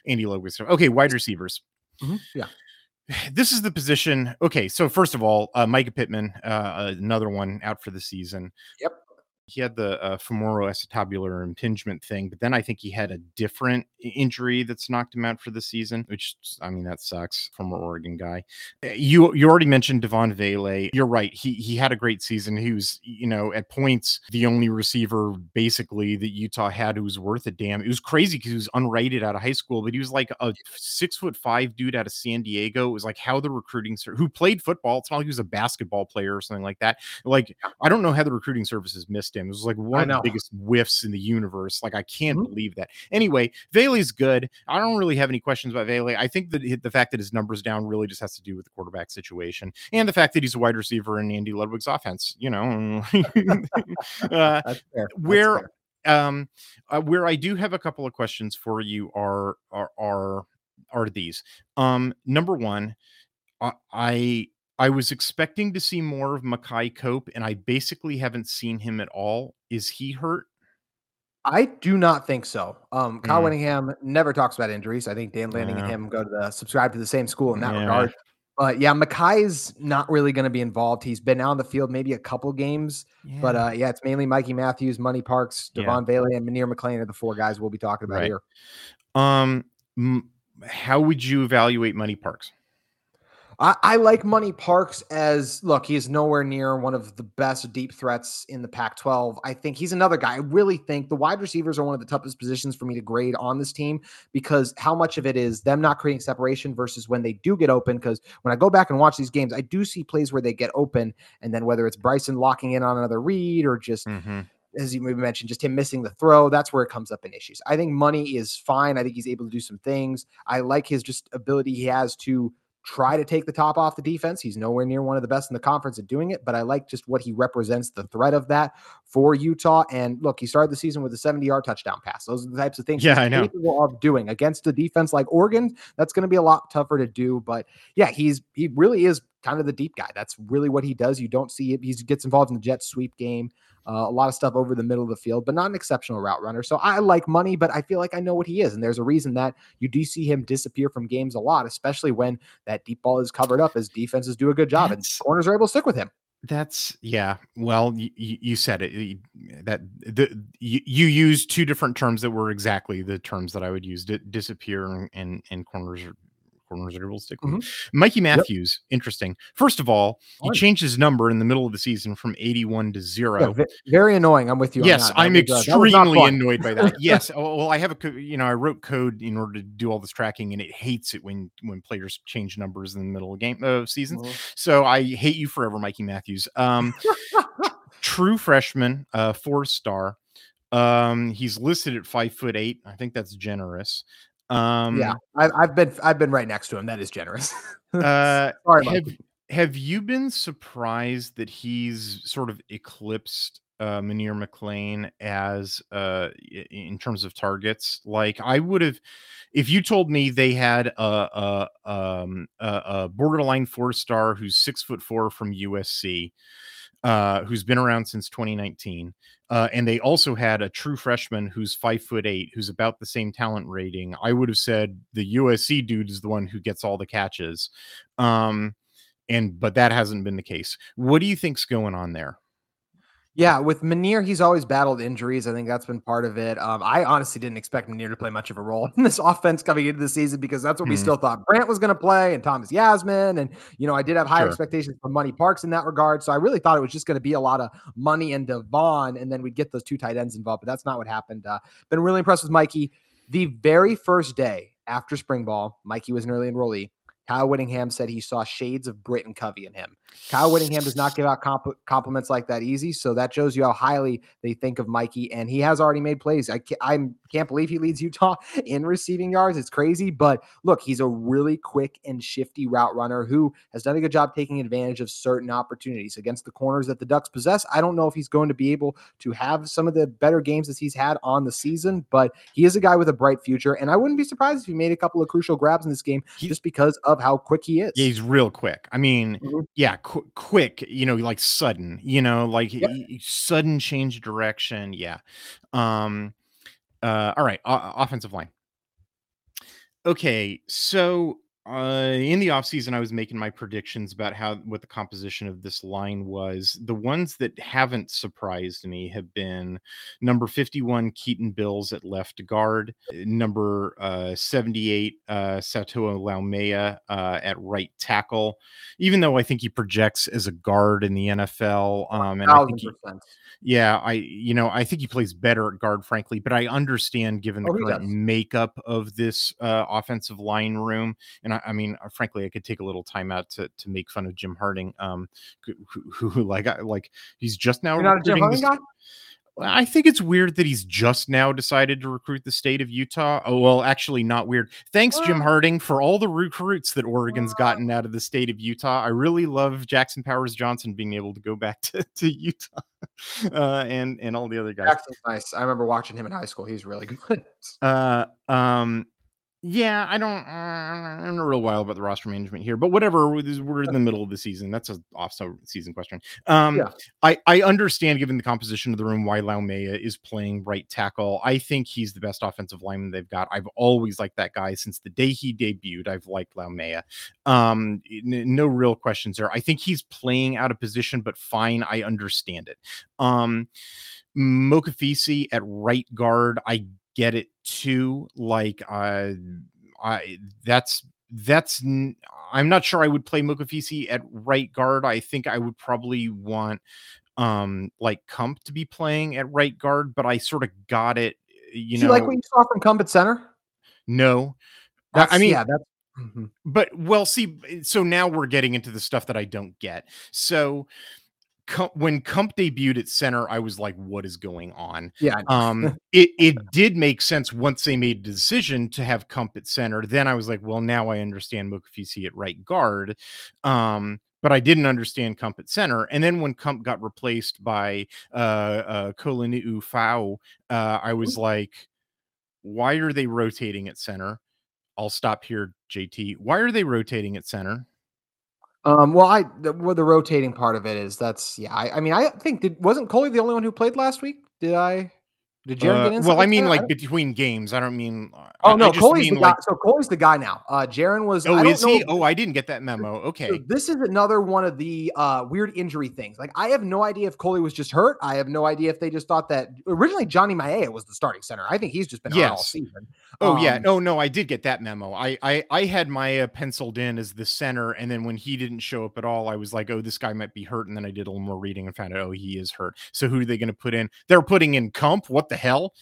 Andy Ludwig stuff. Okay, wide receivers. Yeah. This is the position. Okay, so first of all, uh, Mycah Pittman, uh, another one out for the season. Yep. He had the uh, femoral acetabular impingement thing, but then I think he had a different injury that's knocked him out for the season. Which I mean, that sucks. Former Oregon guy. Uh, You you already mentioned Devaughn Vele. You're right. He he had a great season. He was you know at points the only receiver basically that Utah had who was worth a damn. It was crazy because he was unrated out of high school, but he was like a six foot five dude out of San Diego. It was like how the recruiting ser- who played football. It's not like he was a basketball player or something like that. Like I don't know how the recruiting services missed him. It was like one of the biggest whiffs in the universe. Like I can't Mhm. believe that. Anyway, Vele's good. I don't really have any questions about Vele. I think that the fact that his numbers down really just has to do with the quarterback situation and the fact that he's a wide receiver in Andy Ludwig's offense. You know, uh, That's fair. That's where um uh, where i do have a couple of questions for you are are are are these um number one i i was expecting to see more of Makai Cope, and I basically haven't seen him at all. Is he hurt? I do not think so. Um, Kyle Mm. Whittingham never talks about injuries. I think Dan Lanning and him go to the subscribe to the same school in that Yeah. regard. But yeah, Mekhi is not really going to be involved. He's been out on the field maybe a couple games, Yeah. but uh, yeah, it's mainly Mikey Matthews, Money Parks, Yeah. Devaughn Vele, and Munir McLean are the four guys we'll be talking about Right. here. um, m- how would you evaluate Money Parks? I, I like Money Parks as look, he is nowhere near one of the best deep threats in the Pac 12. I think he's another guy. I really think the wide receivers are one of the toughest positions for me to grade on this team because how much of it is them not creating separation versus when they do get open. Because when I go back and watch these games, I do see plays where they get open, and then whether it's Bryson locking in on another read or just Mhm. as you mentioned, just him missing the throw. That's where it comes up in issues. I think money is fine. I think he's able to do some things. I like his just ability he has to try to take the top off the defense. He's nowhere near one of the best in the conference at doing it, but I like just what he represents, the threat of that for Utah. And look, he started the season with a 70 yard touchdown pass. Those are the types of things Yeah, he's I know. capable of doing against a defense like Oregon. That's going to be a lot tougher to do. But yeah, he's he really is kind of the deep guy. That's really what he does. You don't see it. He gets involved in the jet sweep game. Uh, a lot of stuff over the middle of the field, but not an exceptional route runner. So I like money, but I feel like I know what he is. And there's a reason that you do see him disappear from games a lot, especially when that deep ball is covered up as defenses do a good job and corners are able to stick with him. That's yeah. Well, you, you said it. you- That the you, you used two different terms that were exactly the terms that I would use: di- disappear and and, and corners are corners are able to stick. with. Mm-hmm. Mikey Matthews, interesting. First of all, he Fun. changed his number in the middle of the season from eighty-one to zero. Yeah, very annoying. I'm with you. Yes, I'm uh, that extremely annoyed by that. Yes, oh, well, I have a you know I wrote code in order to do all this tracking, and it hates it when when players change numbers in the middle of game uh, seasons. So I hate you forever, Mikey Matthews. Um, true freshman, uh, four star. Um, he's listed at five foot eight. I think that's generous. Um, yeah, I've, I've been I've been right next to him. That is generous. Uh, Sorry, have, have you been surprised that he's sort of eclipsed uh Munir McLean as uh in terms of targets? Like I would have if you told me they had a a um a, a borderline four star who's six foot four from USC, uh, who's been around since 2019. Uh, and they also had a true freshman who's five foot eight, who's about the same talent rating. I would have said the USC dude is the one who gets all the catches. Um, and but that hasn't been the case. What do you think's going on there? Yeah, with Munir, he's always battled injuries. I think that's been part of it. Um, I honestly didn't expect Munir to play much of a role in this offense coming into the season because that's what we Mhm. still thought Brant was going to play and Thomas Yassmin. And, you know, I did have higher Sure. expectations for Money Parks in that regard. So I really thought it was just going to be a lot of money and Devaughn, and then we'd get those two tight ends involved. But that's not what happened. Uh, been really impressed with Mikey. The very first day after spring ball, Mikey was an early enrollee. Kyle Whittingham said he saw shades of Britain Covey in him. Kyle Whittingham does not give out comp- compliments like that easy, so that shows you how highly they think of Mikey. And he has already made plays. I can't, I can't believe he leads Utah in receiving yards. It's crazy, but look, he's a really quick and shifty route runner who has done a good job taking advantage of certain opportunities against the corners that the Ducks possess. I don't know if he's going to be able to have some of the better games that he's had on the season, but he is a guy with a bright future. And I wouldn't be surprised if he made a couple of crucial grabs in this game He- just because of how quick he is. Yeah, he's real quick. I mean, Mhm. yeah, qu- quick. You know, like sudden. You know, like Yep. sudden change of direction. Yeah. Um. Uh. All right. o- offensive line. Okay, so uh, in the offseason, I was making my predictions about how what the composition of this line was. The ones that haven't surprised me have been number 51, Keaton Bills at left guard, number uh, 78, uh, Sataoa Laumea uh, at right tackle, even though I think he projects as a guard in the NFL. Um, and I think he. Yeah, I you know I think he plays better at guard, frankly, but I understand given the Oh, current makeup of this uh, offensive line room, and I, I mean, uh, frankly, I could take a little time out to to make fun of Jim Harding, um, who, who, who like I, like he's just now You're not a Jim Harding guy? I think it's weird that he's just now decided to recruit the state of Utah. Oh, well, actually, not weird. Thanks, Jim Harding, for all the recruits that Oregon's gotten out of the state of Utah. I really love Jackson Powers Johnson being able to go back to, to Utah uh, and and all the other guys. Jackson's nice. I remember watching him in high school. He's really good. Uh, um, Yeah, I don't. Uh, I'm not real wild about the roster management here, but whatever. We're in the middle of the season. That's an off-season question. Um, yeah. I I understand, given the composition of the room, why Laumea is playing right tackle. I think he's the best offensive lineman they've got. I've always liked that guy since the day he debuted. I've liked Laumea. Um, n- no real questions there. I think he's playing out of position, but fine. I understand it. Um, Mokofisi at right guard. I get it to Like, uh, I that's that's I'm not sure I would play Mokofisi at right guard. I think I would probably want um like Kump to be playing at right guard, but I sort of got it. You Did know, you like what you saw from Kump at center? No, that's, I mean, yeah, that's. Mm-hmm. But well, see, so now we're getting into the stuff that I don't get. So when Kump debuted at center, I was like, "What is going on?" Yeah. Um, it it did make sense once they made the decision to have Kump at center. Then I was like, "Well, now I understand Mokofisi at right guard." Um, but I didn't understand Kump at center. And then when Kump got replaced by uh, uh, Kolinu Faaiu, uh, I was like, "Why are they rotating at center?" I'll stop here, JT. Why are they rotating at center? Um, well, I the, well, the rotating part of it is that's yeah. I, I mean, I think did wasn't Coley the only one who played last week? Did I? Did Jaren uh, get in? Well, I mean, like between games. I don't mean. Oh no, Coley's the like, guy. So Coley's the guy now. Uh, Jaren was. Oh, is he? Know, oh, I didn't get that memo. Okay. So this is another one of the uh, weird injury things. Like I have no idea if Coley was just hurt. I have no idea if they just thought that originally Johnny Maea was the starting center. I think he's just been yes. all season. Oh um, yeah. No, no, I did get that memo. I I I had Maea penciled in as the center, and then when he didn't show up at all, I was like, oh, this guy might be hurt. And then I did a little more reading and found out, oh, he is hurt. So who are they going to put in? They're putting in Kump. What the hell?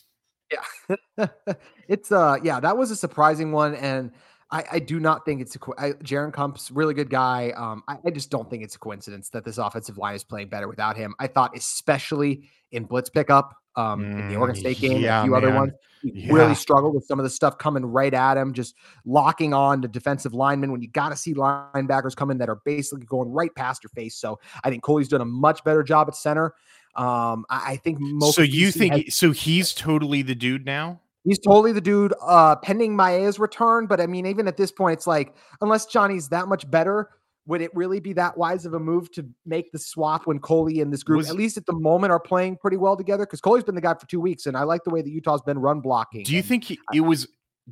Yeah, it's uh, yeah, that was a surprising one, and I, I do not think it's a. I, Jaren Kump's really good guy. Um, I, I, just don't think it's a coincidence that this offensive line is playing better without him. I thought, especially in blitz pickup, um, mm, in the Oregon State game, yeah, a few man. other ones, he yeah. really struggled with some of the stuff coming right at him, just locking on to defensive linemen when you got to see linebackers coming that are basically going right past your face. So I think Coley's done a much better job at center. Um, I, I think most. So you think has, so? He's totally the dude now. He's totally the dude. Uh, pending Maea's return, but I mean, even at this point, it's like unless Johnny's that much better, would it really be that wise of a move to make the swap when Coley and this group, was, at least at the moment, are playing pretty well together? Because Coley's been the guy for two weeks, and I like the way that Utah's been run blocking. Do you think he, it was?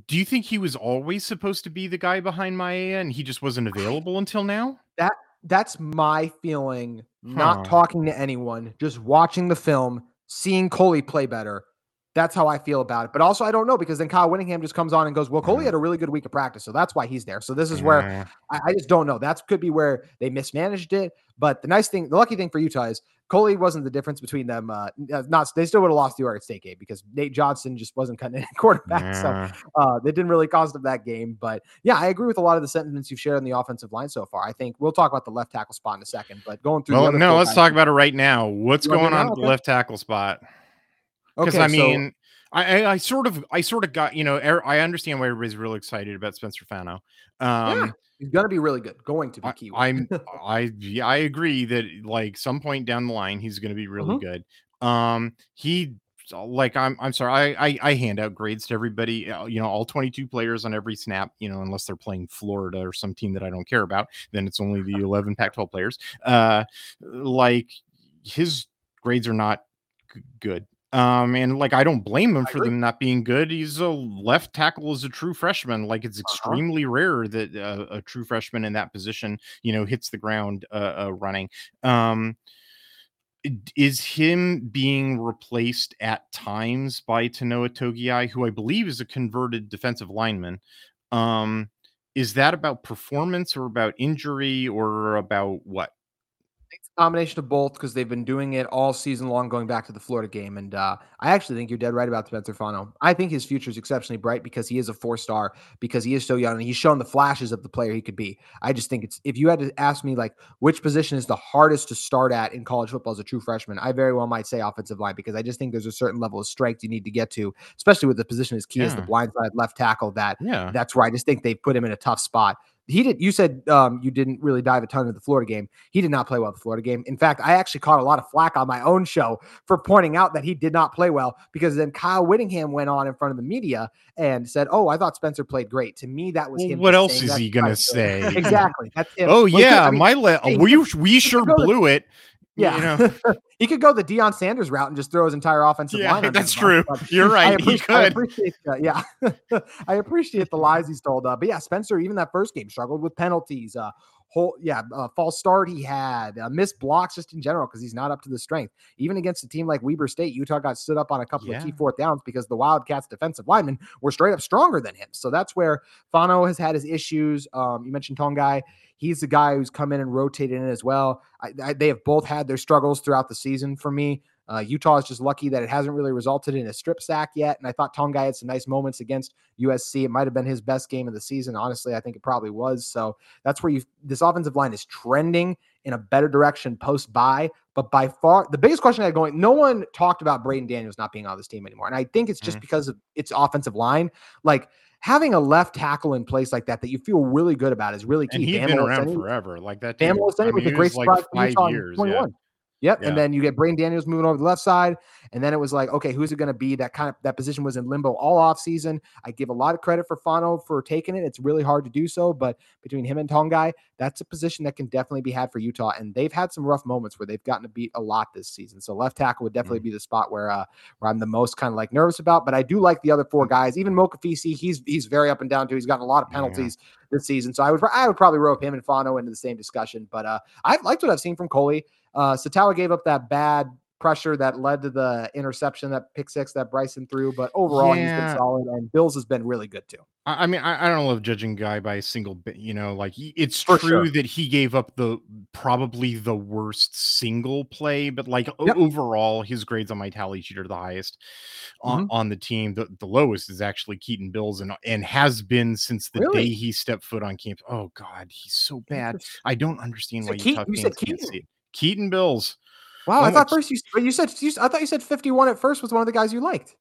Do you think he was always supposed to be the guy behind Maea, and he just wasn't available until now? That that's my feeling. Huh. Not talking to anyone, just watching the film, seeing Coley play better. That's how I feel about it. But also, I don't know because then Kyle Whittingham just comes on and goes, "Well, Coley mm-hmm. had a really good week of practice, so that's why he's there." So this is where mm-hmm. I, I, just don't know. That could be where they mismanaged it. But the nice thing, the lucky thing for Utah is Coley wasn't the difference between them. Uh, uh not they still would have lost the Oregon State game because Nate Johnson just wasn't cutting any quarterback, yeah. so uh, they didn't really cost them that game. But yeah, I agree with a lot of the sentiments you've shared on the offensive line so far. I think we'll talk about the left tackle spot in a second, but going through. Well, no, let's talk about it right now. What's going on at the left tackle spot? Because okay, I mean. So, I, I, sort of I sort of got you know er, I understand why everybody's really excited about Spencer Fano. Um, yeah, he's gonna be really good. Going to be key. I, am I yeah, I agree that like some point down the line he's gonna be really mm-hmm. good. Um, he like I'm I'm sorry I, I, I hand out grades to everybody uh, you know all 22 players on every snap you know unless they're playing Florida or some team that I don't care about then it's only the 11 Pac-12 players uh like his grades are not good um, and like I don't blame him for them not being good. He's a left tackle as a true freshman. Like it's uh-huh. extremely uh-huh. rare that uh, a true freshman in that position, you know, hits the ground uh, uh, running. Um, is him being replaced at times by Tanoa Togiai, who I believe is a converted defensive lineman. Um, is that about performance or about injury or about what? Combination of both because they've been doing it all season long, going back to the Florida game. And uh, I actually think you're dead right about Spencer Fano. I think his future is exceptionally bright because he is a four star, because he is so young and he's shown the flashes of the player he could be. I just think it's if you had to ask me like which position is the hardest to start at in college football as a true freshman, I very well might say offensive line because I just think there's a certain level of strength you need to get to, especially with the position as key yeah. as the blindside left tackle. That yeah. that's where I just think they've put him in a tough spot he did. You said um, you didn't really dive a ton into the Florida game. He did not play well the Florida game. In fact, I actually caught a lot of flack on my own show for pointing out that he did not play well because then Kyle Whittingham went on in front of the media and said, "Oh, I thought Spencer played great." To me, that was Well, him. what else is he gonna say? Exactly. That's him. Oh Well, yeah, I mean, my le- hey, we we sure blew it. Yeah, you know. he could go the Deion Sanders route and just throw his entire offensive Yeah, line. that's true. You're right. He appreciate, I appreciate that. Yeah, I appreciate the lies he's told. Uh, but yeah, Spencer, even that first game struggled with penalties. Uh, whole yeah, uh, false start he had, uh, missed blocks just in general because he's not up to the strength. Even against a team like Weber State, Utah got stood up on a couple of key Yeah. fourth downs because the Wildcats' defensive linemen were straight up stronger than him. So that's where Fano has had his issues. Um, you mentioned Togiai. He's the guy who's come in and rotated in as well. I, I, they have both had their struggles throughout the season for me. Uh, Utah is just lucky that it hasn't really resulted in a strip sack yet. And I thought Togiai had some nice moments against USC. It might have been his best game of the season. Honestly, I think it probably was. So that's where you this offensive line is trending in a better direction post bye. But by far, the biggest question I had going, no one talked about Braeden Daniels not being on this team anymore. And I think it's just Mhm. because of its offensive line. Like having a left tackle in place like that that you feel really good about is really key. And he's been around forever. Like that. Olsen I was mean, a great like surprise five years. Yeah. 21. Yep. Yeah. And then you get Braeden Daniels moving over to the left side. And then it was like, okay, who's it going to be? That kind of that position was in limbo all off season. I give a lot of credit for Fano for taking it. It's really hard to do so, but between him and Togiai, that's a position that can definitely be had for Utah. And they've had some rough moments where they've gotten to beat a lot this season. So left tackle would Mm-hmm. definitely be the spot where uh where I'm the most kind of like nervous about. But I do like the other four Mm-hmm. guys. Even Mokofisi, he's he's very up and down too. He's gotten a lot of Yeah. penalties this season. So I would I would probably rope him and Fano into the same discussion. But uh I've liked what I've seen from Coley. Uh Sataoa gave up that bad pressure that led to the interception, that pick six that Bryson threw. But overall, he's been solid, and Bills has been really good too. I I mean, I, I don't love judging guy by a single bit. You know, like it's For true sure. that he gave up the probably the worst single play, but like Yep. overall, his grades on my tally sheet are the highest on, Mm-hmm. on the team. The, the lowest is actually Keaton Bills, and and has been since the Really? day he stepped foot on campus. Oh God, he's so bad. I don't understand You why Keaton- you fans said can't see it. Keaton Bills. Wow, I Oh, thought first you you said you, I thought you said fifty one at first was one of the guys you liked.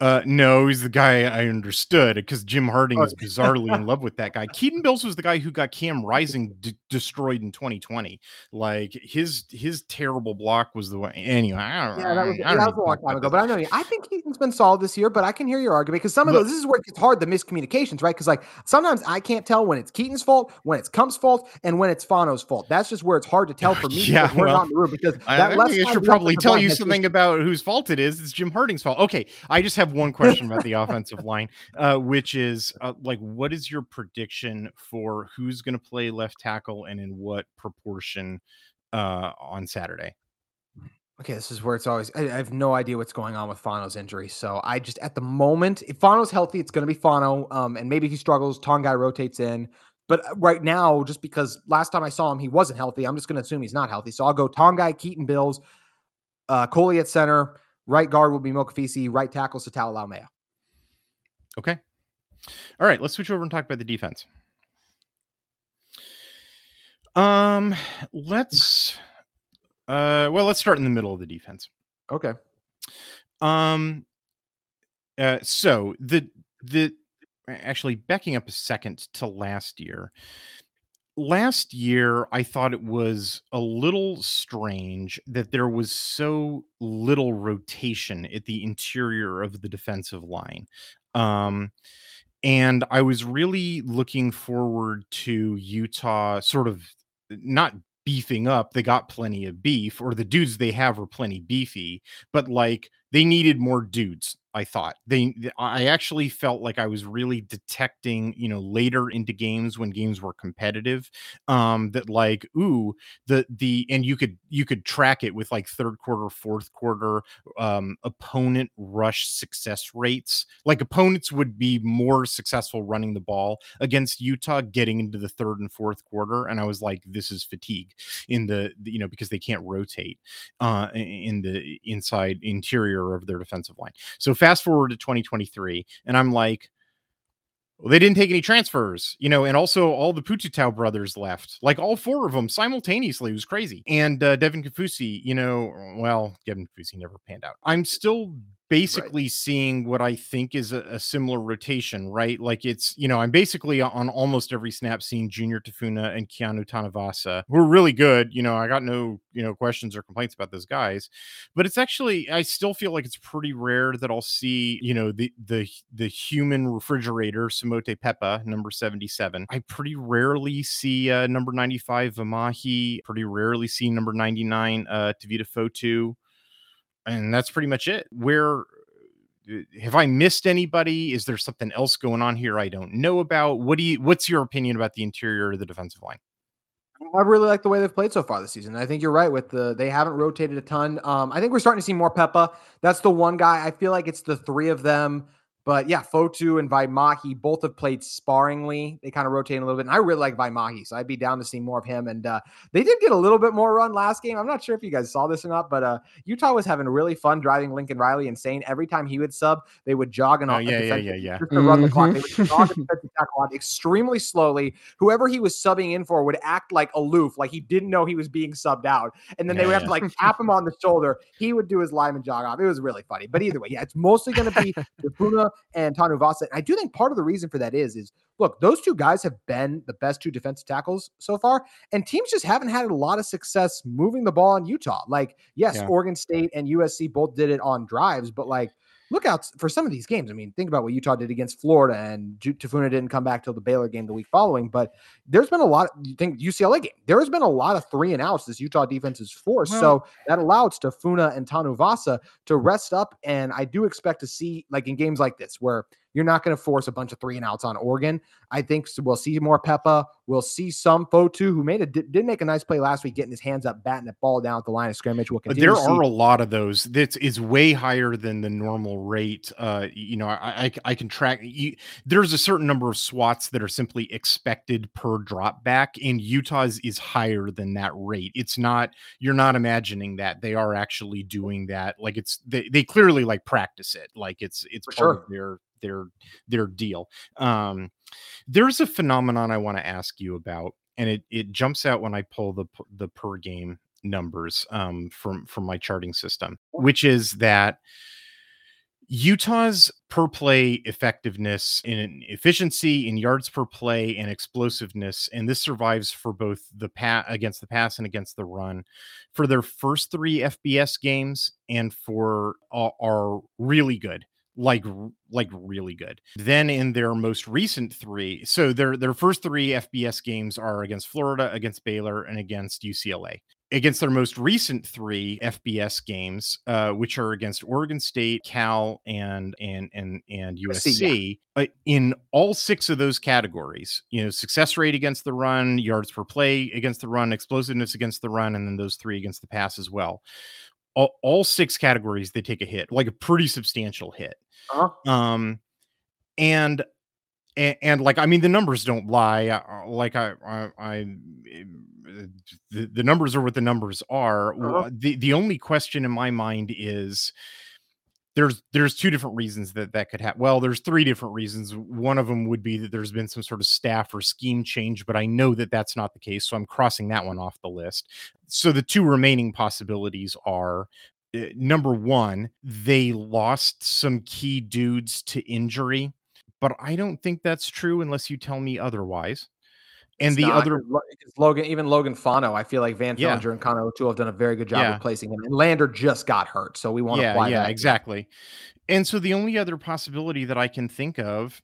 Uh, no, he's the guy I understood because Jim Harding Oh. is bizarrely in love with that guy. Keaton Bills was the guy who got Cam Rising d- destroyed in 2020. Like his his terrible block was the one. Anyway, I don't, Yeah, that was, I that was a long time ago. But I know you. I think Keaton's been solid this year, but I can hear your argument because some of Look- those, this is where it gets hard, the miscommunications, right? Because like sometimes I can't tell when it's Keaton's fault, when it's Kump's fault, and when it's Fano's fault. That's just where it's hard to tell for me Yeah, because we're well, not in the room because I, that I I should probably tell you something about whose fault it is. It's Jim Harding's fault. Okay, I just have one question about the offensive line, uh, which is uh, like, what is your prediction for who's going to play left tackle and in what proportion uh, on Saturday? Okay, this is where it's always. I, I have no idea what's going on with Fano's injury, so I just at the moment, if Fano's healthy, it's going to be Fano. Um, and maybe he struggles. Togiai rotates in, but uh, right now, just because last time I saw him, he wasn't healthy, I'm just going to assume he's not healthy. So I'll go Togiai, Keaton, Bills, uh, Coley at center. Right guard will be Mokofisi. Right tackle Sataoa Laumea. Okay. All right, let's switch over and talk about the defense. Um, let's uh well, let's start in the middle of the defense. Okay. Um uh so the the actually backing up a second to last year. Last year I thought it was a little strange that there was so little rotation at the interior of the defensive line. Um and I was really looking forward to Utah sort of not beefing up. They got plenty of beef, or the dudes they have are plenty beefy, but like they needed more dudes. I thought they, I actually felt like I was really detecting, you know, later into games when games were competitive, um, that like, ooh, the, the, and you could, you could track it with like third quarter, fourth quarter, um, opponent rush success rates. Like opponents would be more successful running the ball against Utah getting into the third and fourth quarter. And I was like, this is fatigue in the, the- you know, because they can't rotate uh, in the inside interior of their defensive line. So fast forward to 2023, and I'm like, well, they didn't take any transfers, you know, and also all the Pututau brothers left, like all four of them simultaneously. It was crazy. And uh, Devin Kaufusi, you know, well, Devin Kaufusi never panned out. I'm still basically right. seeing what I think is a, a, similar rotation, right? Like it's, you know, I'm basically on almost every snap seeing Junior Tafuna and Keanu Tanuvasa, who are really good. You know, I got no, you know, questions or complaints about those guys, but it's actually, I still feel like it's pretty rare that I'll see, you know, the the the human refrigerator Simote Pepa number 77. I pretty rarely see uh, number 95 Vimahi. Pretty rarely see number 99 uh, Tevita Fotu and that's pretty much it. Where uh, have I missed anybody? Is there something else going on here I don't know about? What do you what's your opinion about the interior of the defensive line? I really like the way they've played so far this season. I think you're right with the they haven't rotated a ton. Um, I think we're starting to see more Pepa. That's the one guy. I feel like it's the three of them but yeah, Fotu and Vimahi both have played sparingly. They kind of rotate a little bit. And I really like Vimahi, so I'd be down to see more of him. And uh, they did get a little bit more run last game. I'm not sure if you guys saw this or not, but uh, Utah was having really fun driving Lincoln Riley insane. Every time he would sub, they would jog and oh, yeah, yeah, yeah, yeah. to mm-hmm. run the clock. They would mm-hmm. jog and tackle on extremely slowly. Whoever he was subbing in for would act like aloof, like he didn't know he was being subbed out. And then yeah, they would have to like tap him on the shoulder. He would do his lineman jog off. It was really funny. But either way, yeah, it's mostly going to be Tafuna and Tanuvasa I do think part of the reason for that is is look, those two guys have been the best two defensive tackles so far, and teams just haven't had a lot of success moving the ball in Utah. Like, yes, yeah. Oregon State and USC both did it on drives, but like look out for some of these games. I mean, think about what Utah did against Florida, and Tafuna didn't come back till the Baylor game the week following. But there's been a lot. Of, you think UCLA game? There has been a lot of three and outs this Utah defense is forced. Well, so that allows Tafuna and Tanuvasa to rest up, and I do expect to see like in games like this where you're not going to force a bunch of three and outs on Oregon. I think we'll see more Pepa. We'll see some Fotu who made a did make a nice play last week, getting his hands up, batting the ball down at the line of scrimmage. We'll there are a lot of those. That is way higher than the normal rate. Uh, you know, I, I, I can track. You, there's a certain number of swats that are simply expected per drop back, and Utah's is higher than that rate. It's not. You're not imagining that they are actually doing that. Like it's they they clearly like practice it. Like it's it's For part sure. of their their their deal. Um, there's a phenomenon I want to ask you about, and it it jumps out when I pull the the per game numbers um, from from my charting system, which is that Utah's per play effectiveness in efficiency in yards per play and explosiveness, and this survives for both the pat against the pass and against the run for their first three FBS games and for uh, are really good like like really good. Then in their most recent three, so their their first three FBS games are against Florida, against Baylor, and against UCLA. Against their most recent three FBS games, uh, which are against Oregon State, Cal, and and and and USC, yeah. uh, in all six of those categories, you know, success rate against the run, yards per play against the run, explosiveness against the run, and then those three against the pass as well all, all six categories they take a hit, like a pretty substantial hit. Uh-huh. Um, and, and and like I mean the numbers don't lie. Uh, like I I, I eh, the, the numbers are what the numbers are. Uh-huh. The the only question in my mind is there's there's two different reasons that that could happen. Well, there's three different reasons. One of them would be that there's been some sort of staff or scheme change, but I know that that's not the case, so I'm crossing that one off the list. So the two remaining possibilities are uh, number one, they lost some key dudes to injury, but I don't think that's true unless you tell me otherwise. And it's the not, other Logan, even Logan Fano, I feel like Van Fillinger yeah. and Connor O'Toole have done a very good job yeah. replacing him. And Lander just got hurt, so we want to yeah, apply yeah, that. exactly. And so the only other possibility that I can think of,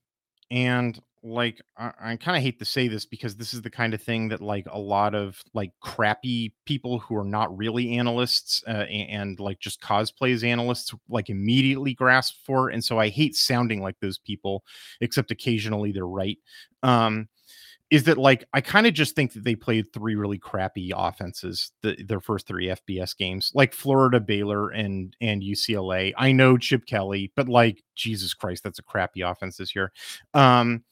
and like I, I kind of hate to say this because this is the kind of thing that like a lot of like crappy people who are not really analysts uh, and, and, like just cosplay as analysts like immediately grasp for. And so I hate sounding like those people, except occasionally they're right. Um, is that like I kind of just think that they played three really crappy offenses the, their first three FBS games, like Florida, Baylor, and and UCLA. I know Chip Kelly, but like Jesus Christ, that's a crappy offense this year. Um,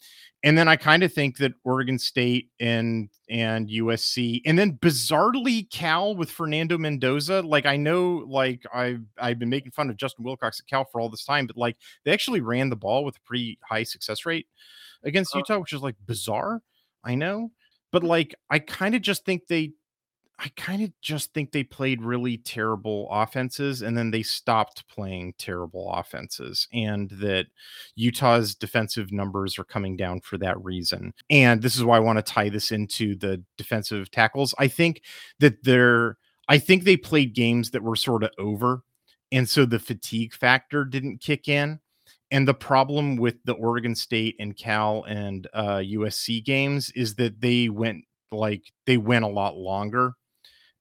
and then I kind of think that Oregon State and and USC, and then bizarrely Cal with Fernando Mendoza. Like I know, like I've I've been making fun of Justin Wilcox at Cal for all this time, but like they actually ran the ball with a pretty high success rate against Utah, which is like bizarre. I know, but like I kind of just think they I kind of just think they played really terrible offenses and then they stopped playing terrible offenses, and that Utah's defensive numbers are coming down for that reason. And this is why I want to tie this into the defensive tackles. I think that they're, I think they played games that were sort of over. And so the fatigue factor didn't kick in. And the problem with the Oregon State and Cal and uh, USC games is that they went like they went a lot longer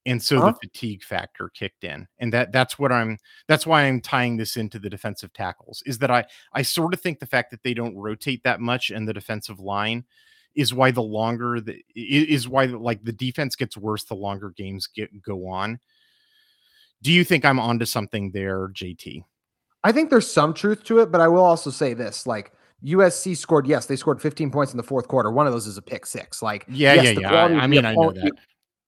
and so Huh? the fatigue factor kicked in and that that's what i'm that's why i'm tying this into the defensive tackles is that i i sort of think the fact that they don't rotate that much in the defensive line is why the longer the is why like the defense gets worse the longer games get go on do you think i'm onto something there jt I think there's some truth to it, but I will also say this: like USC scored, yes, they scored 15 points in the fourth quarter. One of those is a pick six. Like, yeah yes, yeah yeah I, I mean i know that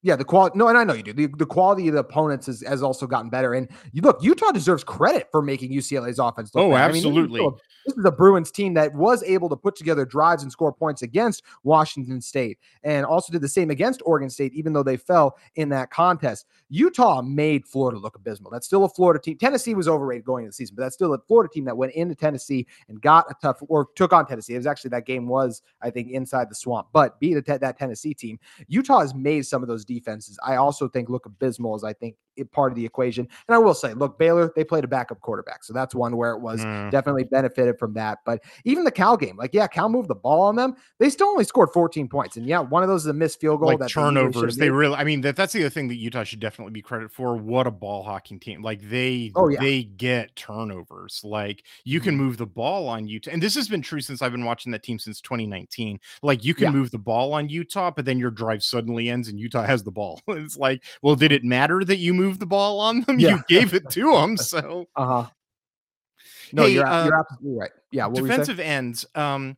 Yeah, the quality. No, and I know you do. The, the quality of the opponents is, has also gotten better. And you look, Utah deserves credit for making UCLA's offense. Look Oh, bad. I mean, this is absolutely. still this is a Bruins team that was able to put together drives and score points against Washington State, and also did the same against Oregon State, even though they fell in that contest. Utah made Florida look abysmal. That's still a Florida team. Tennessee was overrated going into the season, but that's still a Florida team that went into Tennessee and got a tough or took on Tennessee. It was actually that game was, I think, inside the swamp, but beat that Tennessee team. Utah has made some of those defenses. I also think look abysmal as I think it, part of the equation. And I will say, look, Baylor they played a backup quarterback, so that's one where it was Mm. definitely benefited from that. But even the Cal game, like yeah, Cal moved the ball on them. They still only scored 14 points, and yeah, one of those is a missed field goal like that they turnovers. They made. really, I mean, that that's the other thing that Utah should definitely be credit for. What a ball hawking team! Like they, Oh, yeah. they get turnovers. Like you can Mhm. move the ball on Utah, and this has been true since I've been watching that team since 2019. Like you can Yeah. move the ball on Utah, but then your drive suddenly ends and Utah has the ball. it's like, well, did it matter that you moved the ball on them? Yeah. You gave it to them, so Uh huh. No, Hey, you're uh, you're absolutely right. Yeah, what were you saying? defensive ends. Um,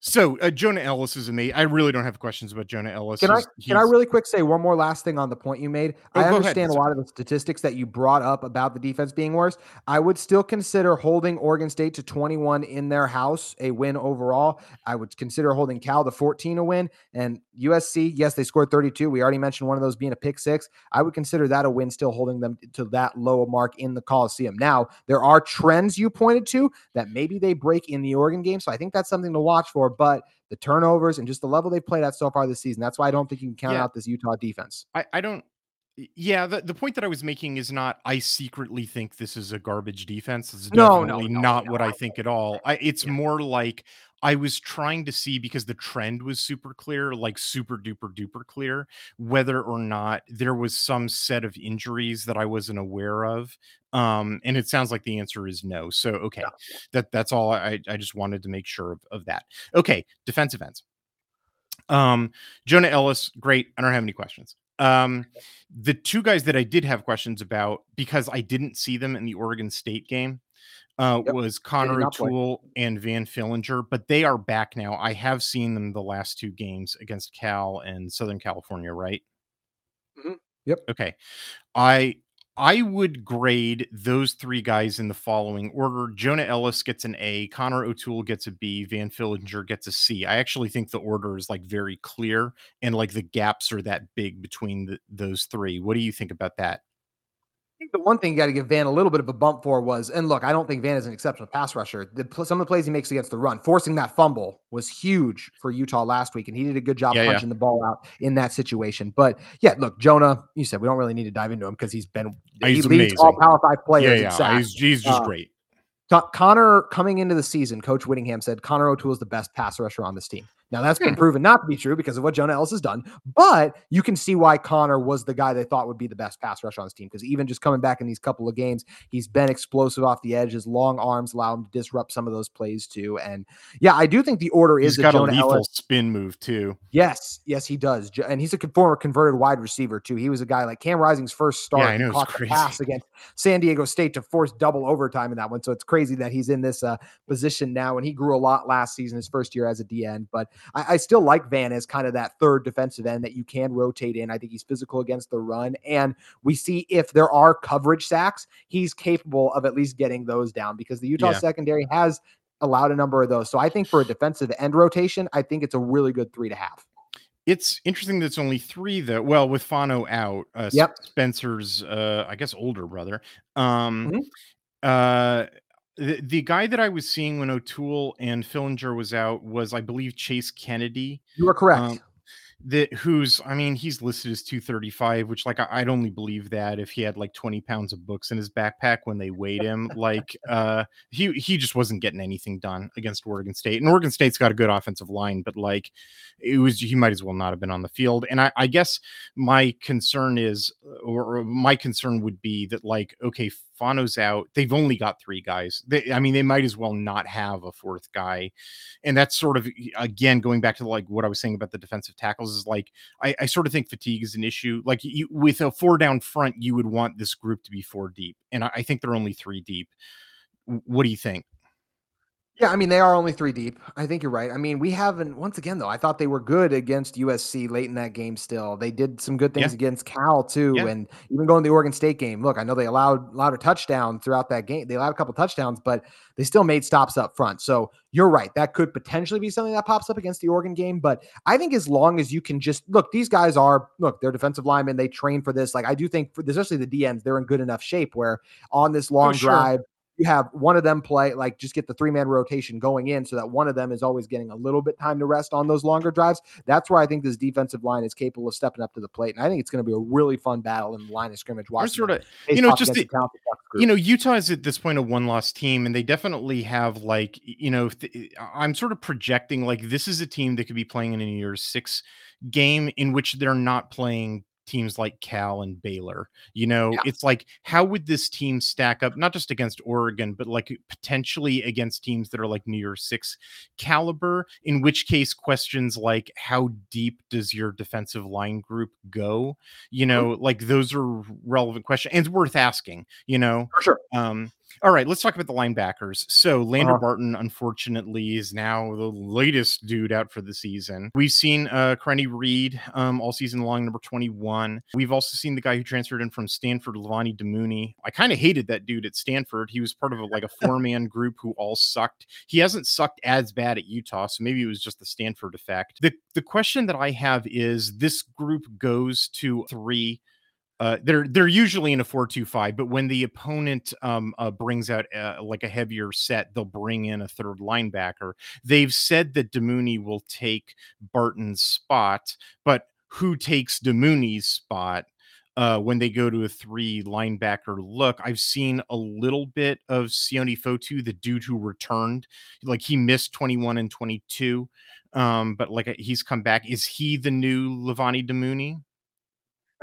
so uh, Jonah Elliss is amazing. I really don't have questions about Jonah Elliss. Can I He's- can I really quick say one more last thing on the point you made? Oh, I understand a lot of the statistics that you brought up about the defense being worse. I would still consider holding Oregon State to 21 in their house a win overall. I would consider holding Cal to 14 a win and USC. Yes, they scored 32. We already mentioned one of those being a pick six. I would consider that a win, still holding them to that low a mark in the Coliseum. Now there are trends you pointed to that maybe they break in the Oregon game, so I think that's something to watch for. But the turnovers and just the level they've played at so far this season. That's why I don't think you can count Yeah. out this Utah defense. I, I don't yeah the, the point that i was making is not i secretly think this is a garbage defense it's No, no, no, not no, what I i think at all I, it's Yeah. more like i was trying to see because the trend was super clear like super duper duper clear whether or not there was some set of injuries that i wasn't aware of um and it sounds like the answer is no so okay that that's all i i just wanted to make sure of, of that. Okay defensive ends um jonah elliss great i don't have any questions. Um the two guys that I did have questions about because I didn't see them in the Oregon State game uh, Yep. was Connor. O'Toole and Van Fillinger, but they are back now. I have seen them the last two games against Cal and Southern California, right? Mm-hmm. Yep. Okay. I I would grade those three guys in the following order. Jonah Elliss gets an A, Connor O'Toole gets a B, Van Fillinger gets a C. I actually think the order is like very clear and like the gaps are that big between the, those three. What do you think about that? I think the one thing you got to give Van a little bit of a bump for was, and look, I don't think Van is an exceptional pass rusher. The, some of the plays he makes against the run, forcing that fumble was huge for Utah last week, and he did a good job Yeah, yeah. punching the ball out in that situation. But yeah, look, Jonah, you said we don't really need to dive into him because he's been Oh, he he's leads all. Power Five yeah, players. yeah. sacks. He's, he's just Uh, great. Con- Connor coming into the season, Coach Whittingham said Connor O'Toole is the best pass rusher on this team. Now that's been proven not to be true because of what Jonah Elliss has done, but you can see why Connor was the guy they thought would be the best pass rush on this team because even just coming back in these couple of games, he's been explosive off the edge. His long arms allow him to disrupt some of those plays too. And yeah, I do think the order is He's got a Jonah lethal Elliss. spin move too. Yes, yes, he does, and he's a former converted wide receiver too. He was a guy like Cam Rising's first start. I know, caught the pass against San Diego State to force double overtime in that one. So it's crazy that he's in this uh, position now, and he grew a lot last season, his first year as a DN. But I, I still like Van as kind of that third defensive end that you can rotate in. I think he's physical against the run, and we see if there are coverage sacks, he's capable of at least getting those down because the Utah Yeah. secondary has allowed a number of those. So I think for a defensive end rotation, I think it's a really good three to have. It's interesting that it's only three though. Well, with Fano out, uh, Yep. Spencer's, uh, I guess, older brother. Um, Mhm. uh, the, the guy that I was seeing when O'Toole and Fillinger was out was, I believe, Chase Kennedy. You are correct. Um, that who's I mean he's listed as 235 which like I, I'd only believe that if he had like 20 pounds of books in his backpack when they weighed him like uh he he just wasn't getting anything done against Oregon State and Oregon State's got a good offensive line but like it was he might as well not have been on the field and I, I guess my concern is or, or my concern would be that like okay Fano's out they've only got three guys they, I mean they might as well not have a fourth guy and that's sort of again going back to like what I was saying about the defensive tackles is like I, I sort of think fatigue is an issue. Like you, with a four down front, you would want this group to be four deep, and I, I think they're only three deep. What do you think? Yeah, I mean they are only three deep. I think you're right. I mean we haven't. Once again, though, I thought they were good against USC late in that game. Still, they did some good things Yeah. against Cal too, Yeah. and even going to the Oregon State game. Look, I know they allowed a touchdown throughout that game. They allowed a couple touchdowns, but they still made stops up front. So you're right. That could potentially be something that pops up against the Oregon game. But I think as long as you can just look, these guys are look, they're defensive linemen. They train for this. Like I do think, for, especially the DNs, they're in good enough shape where on this long sure. drive you have one of them play like just get the three man rotation going in so that one of them is always getting a little bit time to rest on those longer drives. That's where I think this defensive line is capable of stepping up to the plate. And I think it's going to be a really fun battle in the line of scrimmage. Sort of you know, just the- a talented Ducks group. you know Utah is at this point a one loss team, and they definitely have like you know th- I'm sort of projecting like this is a team that could be playing in a year Six game in which they're not playing teams like Cal and Baylor. You know, Yeah. it's like how would this team stack up not just against Oregon, but like potentially against teams that are like New Year's Six caliber? In which case, questions like how deep does your defensive line group go? You know, like those are relevant questions and it's worth asking. You know, for sure. um, all right, let's talk about the linebackers. So Lander Uh-huh. Barton, unfortunately, is now the latest dude out for the season. We've seen uh Karene Reid um all season long, number 21. We've also seen the guy who transferred in from Stanford, Levani Damuni. I kind of hated that dude at Stanford. He was part of a, like a four-man group who all sucked. He hasn't sucked as bad at Utah, so maybe it was just the Stanford effect. The the question that I have is this group goes to three uh, they're they're usually in a four two five, but when the opponent um, uh, brings out uh, like a heavier set, they'll bring in a third linebacker. They've said that Damuni will take Barton's spot, but who takes Damuni's spot? Uh, when they go to a three linebacker look, I've seen a little bit of Sione Fotu, the dude who returned, like he missed 21 and 22, um, but like he's come back. Is he the new Levani Damuni?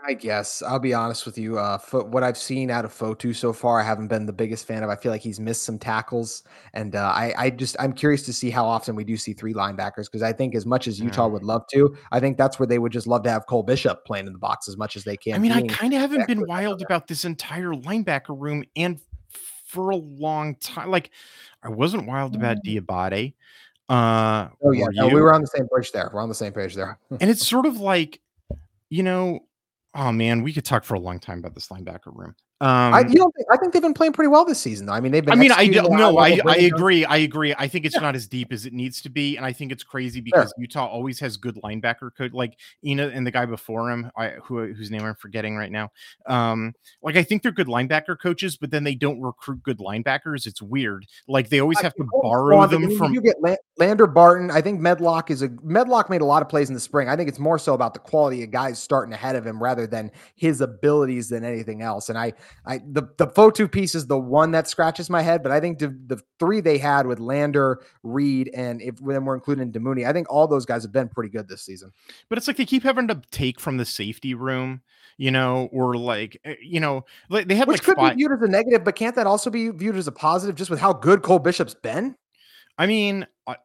I guess I'll be honest with you. Uh, Fo- what I've seen out of Fotu so far, I haven't been the biggest fan of. I feel like he's missed some tackles, and uh, I, I just I'm curious to see how often we do see three linebackers because I think as much as Utah would love to, I think that's where they would just love to have Cole Bishop playing in the box as much as they can. I mean, I kind of haven't been wild about this entire linebacker room, and for a long time, like I wasn't wild about Diabate. Uh, oh yeah, no, we were on the same page there. We're on the same page there. and it's sort of like, you know, oh man, we could talk for a long time about this linebacker room. Um, I, you think, I think they've been playing pretty well this season, though. I mean, they've been. I mean, I don't at a high know. I, I agree. I agree. I think it's Yeah. not as deep as it needs to be, and I think it's crazy because Utah always has good linebacker coach, like Ena and the guy before him, I, who whose name I'm forgetting right now. Um, like I think they're good linebacker coaches, but then they don't recruit good linebackers. It's weird. Like they always I have to borrow them from. You get La- Lander Barton. I think Medlock is a Medlock made a lot of plays in the spring. I think it's more so about the quality of guys starting ahead of him rather than his abilities than anything else. And I, I the the Fotu piece is the one that scratches my head, but I think the, the three they had with Lander, Reid, and if then we're including Damuni, I think all those guys have been pretty good this season. but it's like they keep having to take from the safety room, you know, or like eh, you know, like they have Which like could five. be viewed as a negative, but can't that also be viewed as a positive just with how good Cole Bishop's been? I mean, I,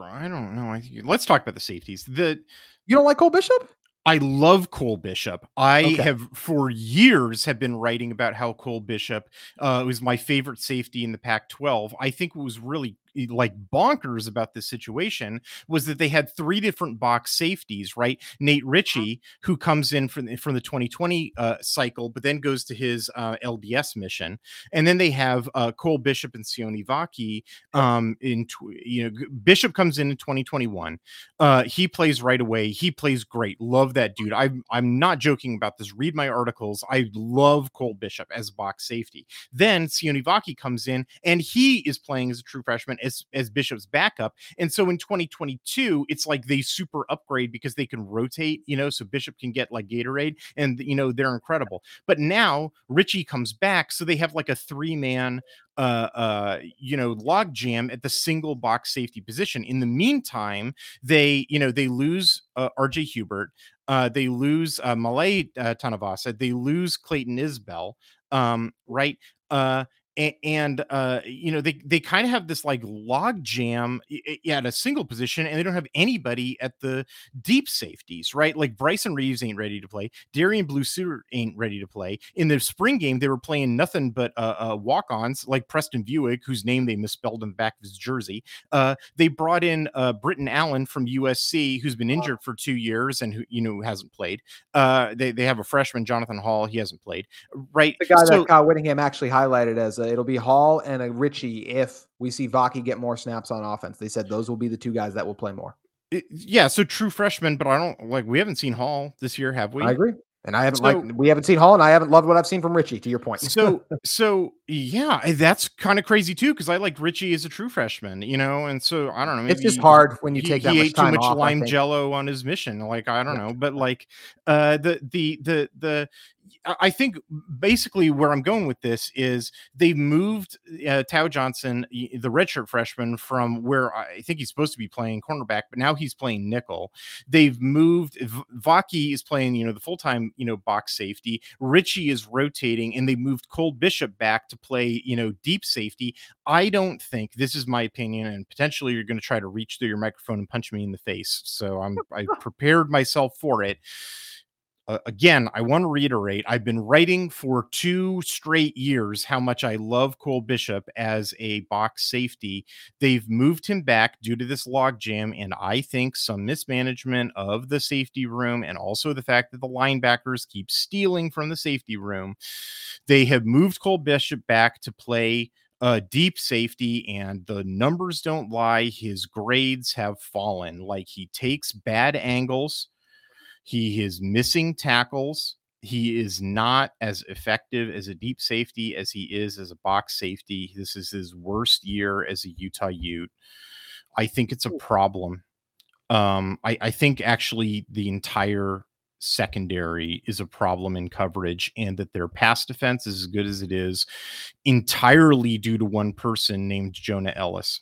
I don't know. I let's talk about the safeties. The You don't like Cole Bishop? I love Cole Bishop. I Okay. have for years have been writing about how Cole Bishop uh, was my favorite safety in the Pac-12. I think it was really like bonkers about this situation was that they had three different box safeties, right? Nate Ritchie, who comes in from the, from the 2020 uh, cycle, but then goes to his uh, LDS mission, and then they have uh, Cole Bishop and Sione Vaki. Um, in tw- you know, Bishop comes in in 2021. Uh, he plays right away. He plays great. Love that dude. I'm I'm not joking about this. Read my articles. I love Cole Bishop as box safety. Then Sione Vaki comes in and he is playing as a true freshman as as Bishop's backup. And so in 2022, it's like they super upgrade because they can rotate. You know, so Bishop can get like Gatorade, and you know they're incredible. But now Ritchie comes back, so they have like a three man uh, uh, you know, log jam at the single box safety position. In the meantime, they, you know, they lose uh, RJ Hubert, uh, they lose uh, Malay uh, Tanavasa, they lose Clayton Isbell, um, right? Uh, and uh you know they they kind of have this like log jam at a single position and they don't have anybody at the deep safeties right? Like bryson reeves ain't ready to play darian blusuit ain't ready to play. In the spring game they were playing nothing but uh, uh walk-ons like preston buick whose name they misspelled in the back of his jersey. Uh they brought in uh britton allen from usc who's been injured for two years and who you know hasn't played. Uh they, they have a freshman jonathan hall he hasn't played right? The guy so, that kyle whittingham actually highlighted as a it'll be Hall and a Ritchie if we see Vaki get more snaps on offense. They said those will be the two guys that will play more. yeah, so true freshman, but I don't like we haven't seen Hall this year, have we? I agree. And I haven't so, like we haven't seen Hall, and I haven't loved what I've seen from Ritchie To your point, so so yeah, that's kind of crazy too because I like Ritchie as a true freshman, you know, and so I don't know. it's just hard when you take he, that he much ate too much off, lime jello on his mission. Like I don't know, but like uh the the the the I think basically where I'm going with this is they've moved uh, Tao Johnson, the redshirt freshman, from where I think he's supposed to be playing cornerback, but now he's playing nickel. They've moved Vaki is playing, you know, the full time, you know, box safety. Ritchie is rotating, and they moved Cole Bishop back to play, you know, deep safety. I don't think this is my opinion, and potentially you're going to try to reach through your microphone and punch me in the face. So I'm I prepared myself for it uh, again, I want to reiterate I've been writing for two straight years how much I love Cole Bishop as a box safety. They've moved him back due to this logjam, and I think some mismanagement of the safety room and also the fact that the linebackers keep stealing from the safety room. They have moved Cole Bishop back to play uh, deep safety, and the numbers don't lie. His grades have fallen. Like he takes bad angles he is missing tackles. He is not as effective as a deep safety as he is as a box safety. This is his worst year as a Utah Ute. I think it's a problem. Um, I, I think actually the entire secondary is a problem in coverage and that their pass defense is as good as it is entirely due to one person named Jonah Elliss.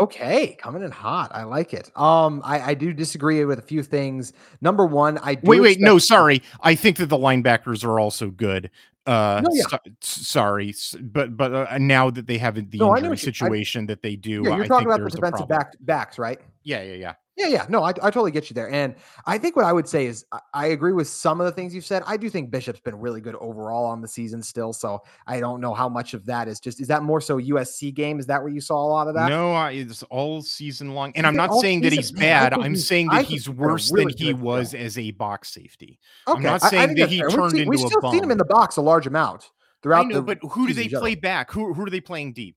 Okay, coming in hot. I like it. Um, I, I do disagree with a few things. Number one, I wait, wait, no, sorry. I think that the linebackers are also good. Uh, no, yeah. so, sorry, but but uh, now that they have the no, injury situation I, that they do, yeah, you're I talking about the defensive back backs, right? Yeah, yeah, yeah. Yeah, yeah. No, I, I totally get you there. And I think what I would say is I, I, agree with some of the things you've said. I do think Bishop's been really good overall on the season still. So I don't know how much of that is just, is that more so USC game? Is that where you saw a lot of that? No, I, it's all season long. And I'm not saying that he's bad. I'm he's, saying that he's worse really than he was as a box safety. Okay. I'm not saying that he fair. turned seen, into a we've still seen him in the box a large amount throughout know, the But who do they play back? Who, who are they playing deep?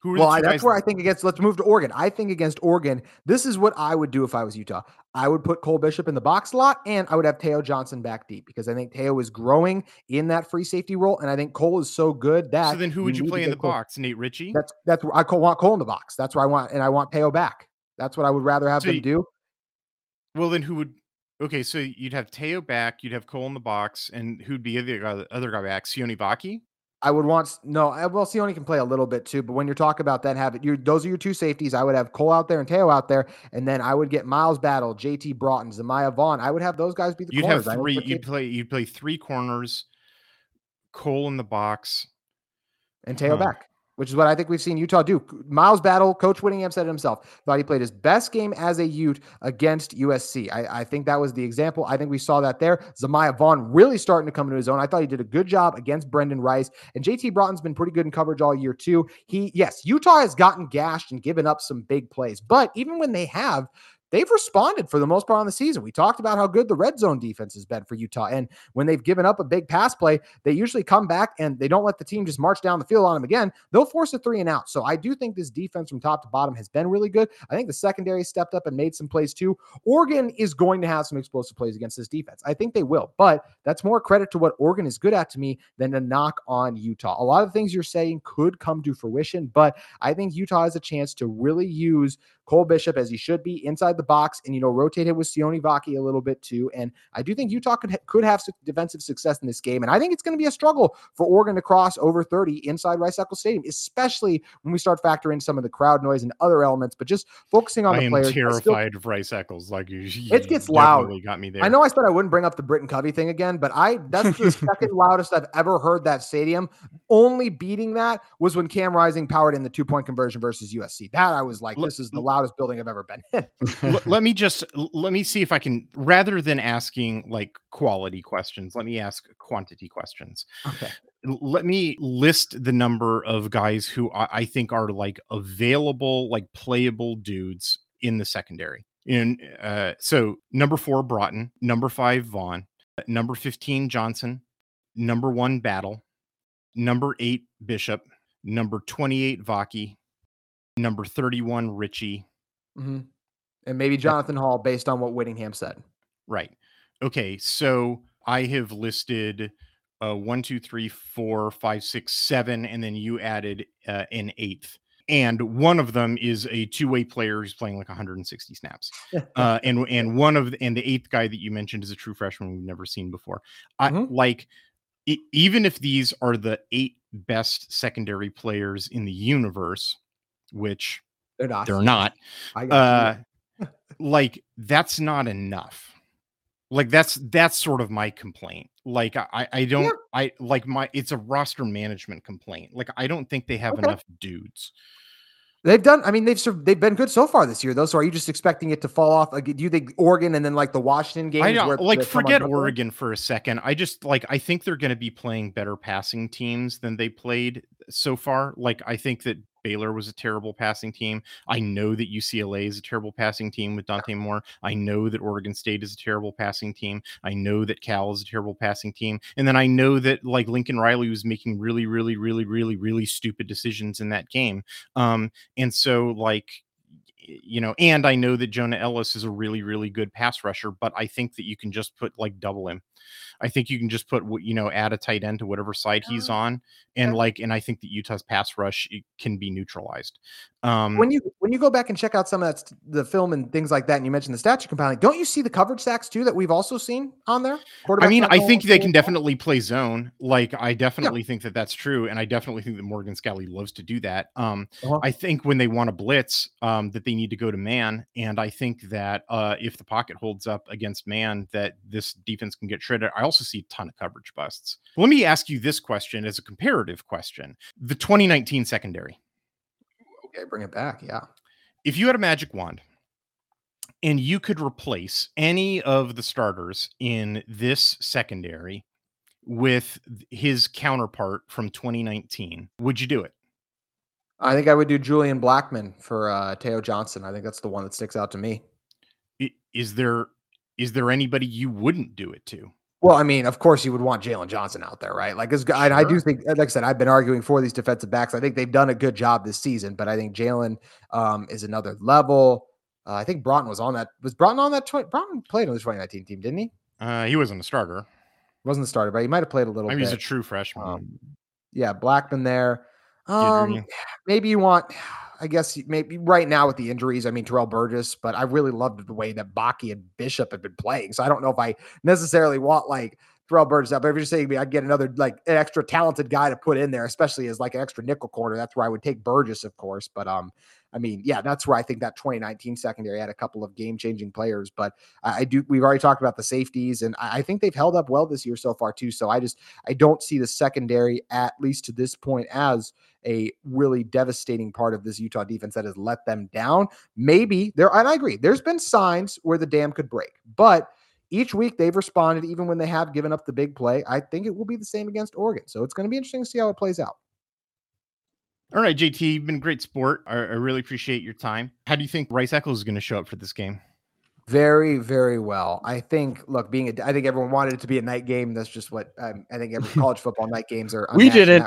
Who well, I, that's where I think against. Let's move to Oregon. I think against Oregon, this is what I would do if I was Utah. I would put Cole Bishop in the box lot, and I would have Teo Johnson back deep because I think Teo is growing in that free safety role, and I think Cole is so good that. So then, who would you, you play in the Cole. box? Nate Ritchie. That's that's where I want Cole in the box. That's where I want, and I want Teo back. That's what I would rather have so them you, do. Well, then who would? Okay, so you'd have Teo back, you'd have Cole in the box, and who'd be the other, other guy back? Sione Vaki. I would want no. Well, Sione can play a little bit too, but when you're talking about that, have it. You those are your two safeties. I would have Cole out there and Teo out there, and then I would get Miles Battle, JT Broughton, Zemaiah Vaughn. I would have those guys be the. You'd corners. have three. You'd play. You'd play three corners. Cole in the box, and Teo huh. back. Which is what I think we've seen Utah do. Miles Battle, Coach Whittingham said it himself, thought he played his best game as a Ute against USC. I, I, think that was the example. I think we saw that there. Zemaiah Vaughn really starting to come into his own. I thought he did a good job against Brendan Rice. And JT Broughton's been pretty good in coverage all year, too. He, yes, Utah has gotten gashed and given up some big plays, but even when they have, they've responded for the most part on the season. We talked about how good the red zone defense has been for Utah. And when they've given up a big pass play, they usually come back and they don't let the team just march down the field on them again. They'll force a three and out. So I do think this defense from top to bottom has been really good. I think the secondary stepped up and made some plays too. Oregon is going to have some explosive plays against this defense. I think they will, but that's more credit to what Oregon is good at to me than a knock on Utah. A lot of things you're saying could come to fruition, but I think Utah has a chance to really use Cole Bishop as he should be inside the box and, you know, rotate him with Sione Vaki a little bit too. And I do think Utah could, ha- could have defensive success in this game. And I think it's going to be a struggle for Oregon to cross over 30 inside Rice Eccles Stadium, especially when we start factoring some of the crowd noise and other elements. But just focusing on I the am players. terrified still, of Rice Eccles. Like you, it gets loud. Got me there. I know I said I wouldn't bring up the Britain Covey thing again, but I that's the second loudest I've ever heard that stadium. Only beating that was when Cam Rising powered in the two point conversion versus USC. That I was like, this is the loudest building I've ever been let, let me just let me see if I can rather than asking like quality questions, let me ask quantity questions. Okay. Let me list the number of guys who I, I think are like available, like playable dudes in the secondary. In uh, so number four, Broughton, number five, Vaughn, number 15, Johnson, number one, Battle, number eight, Bishop, number 28, Vaki, number 31, Ritchie, Mm-hmm. And maybe Jonathan Hall, based on what Whittingham said. Right. Okay. So I have listed uh, one, two, three, four, five, six, seven, and then you added uh, an eighth. And one of them is a two-way player who's playing like 160 snaps. uh, and and one of the, and the eighth guy that you mentioned is a true freshman we've never seen before. I mm-hmm. like it, even if these are the eight best secondary players in the universe, which they're not. They're not. Uh, like that's not enough. Like that's that's sort of my complaint. Like I I don't yeah. I like my it's a roster management complaint. Like I don't think they have okay. enough dudes. They've done. I mean, they've they've been good so far this year, though. So, are you just expecting it to fall off? Like, do you think Oregon and then like the Washington game? I don't like forget Oregon for a second. I just like I think they're going to be playing better passing teams than they played so far. Like, I think that Baylor was a terrible passing team. I know that UCLA is a terrible passing team with Dante Moore. I know that Oregon State is a terrible passing team. I know that Cal is a terrible passing team. And then I know that like Lincoln Riley was making really, really, really, really, really stupid decisions in that game. Um, and so like you know, and I know that Jonah Elliss is a really, really good pass rusher, but I think that you can just put like double him. I think you can just put you know add a tight end to whatever side he's oh, on, and like and I think that Utah's pass rush can be neutralized. Um, when you when you go back and check out some of that the film and things like that, and you mentioned the statue compiling, don't you see the coverage sacks too that we've also seen on there? I mean, I think they can definitely play zone. Like I definitely yeah. think that that's true, and I definitely think that Morgan Scalley loves to do that. Um, uh-huh. I think when they want to blitz, um, that they need to go to man, and I think that uh, if the pocket holds up against man, that this defense can get shredded. I also see a ton of coverage busts. Let me ask you this question as a comparative question: the 2019 secondary. Okay, bring it back. Yeah. If you had a magic wand and you could replace any of the starters in this secondary with his counterpart from 2019, would you do it? I think I would do Julian Blackmon for uh, Teo Johnson. I think that's the one that sticks out to me. Is there is there anybody you wouldn't do it to? Well, I mean, of course, you would want Jaylon Johnson out there, right? Like, sure. I, I, do think, like I said, I've been arguing for these defensive backs. I think they've done a good job this season, but I think Jaylon um, is another level. Uh, I think Broughton was on that. Was Broughton on that? Tw- Broughton played on the 2019 team, didn't he? Uh, he wasn't a starter. Wasn't the starter, but he might have played a little. I mean, he's a true freshman. Um, yeah, Blackmon there. Um, maybe you want I guess maybe right now with the injuries, I mean Terrell Burgess, but I really loved the way that Vaki and Bishop have been playing. So I don't know if I necessarily want like Terrell Burgess out. But if you're saying I'd get another like an extra talented guy to put in there, especially as like an extra nickel corner, that's where I would take Burgess, of course. But um, I mean, yeah, that's where I think that 2019 secondary had a couple of game changing players. But I, I do, we've already talked about the safeties, and I, I, think they've held up well this year so far, too. So I just, I don't see the secondary, at least to this point, as a really devastating part of this Utah defense that has let them down. Maybe there, and I agree, there's been signs where the dam could break, but each week they've responded, even when they have given up the big play. I think it will be the same against Oregon. So it's going to be interesting to see how it plays out. All right, JT, you've been a great sport. I, I really appreciate your time. How do you think Rice Eccles is going to show up for this game? Very, very well. I think. Look, being a, I think everyone wanted it to be a night game. That's just what um, I think. Every college football night games are. We didn't.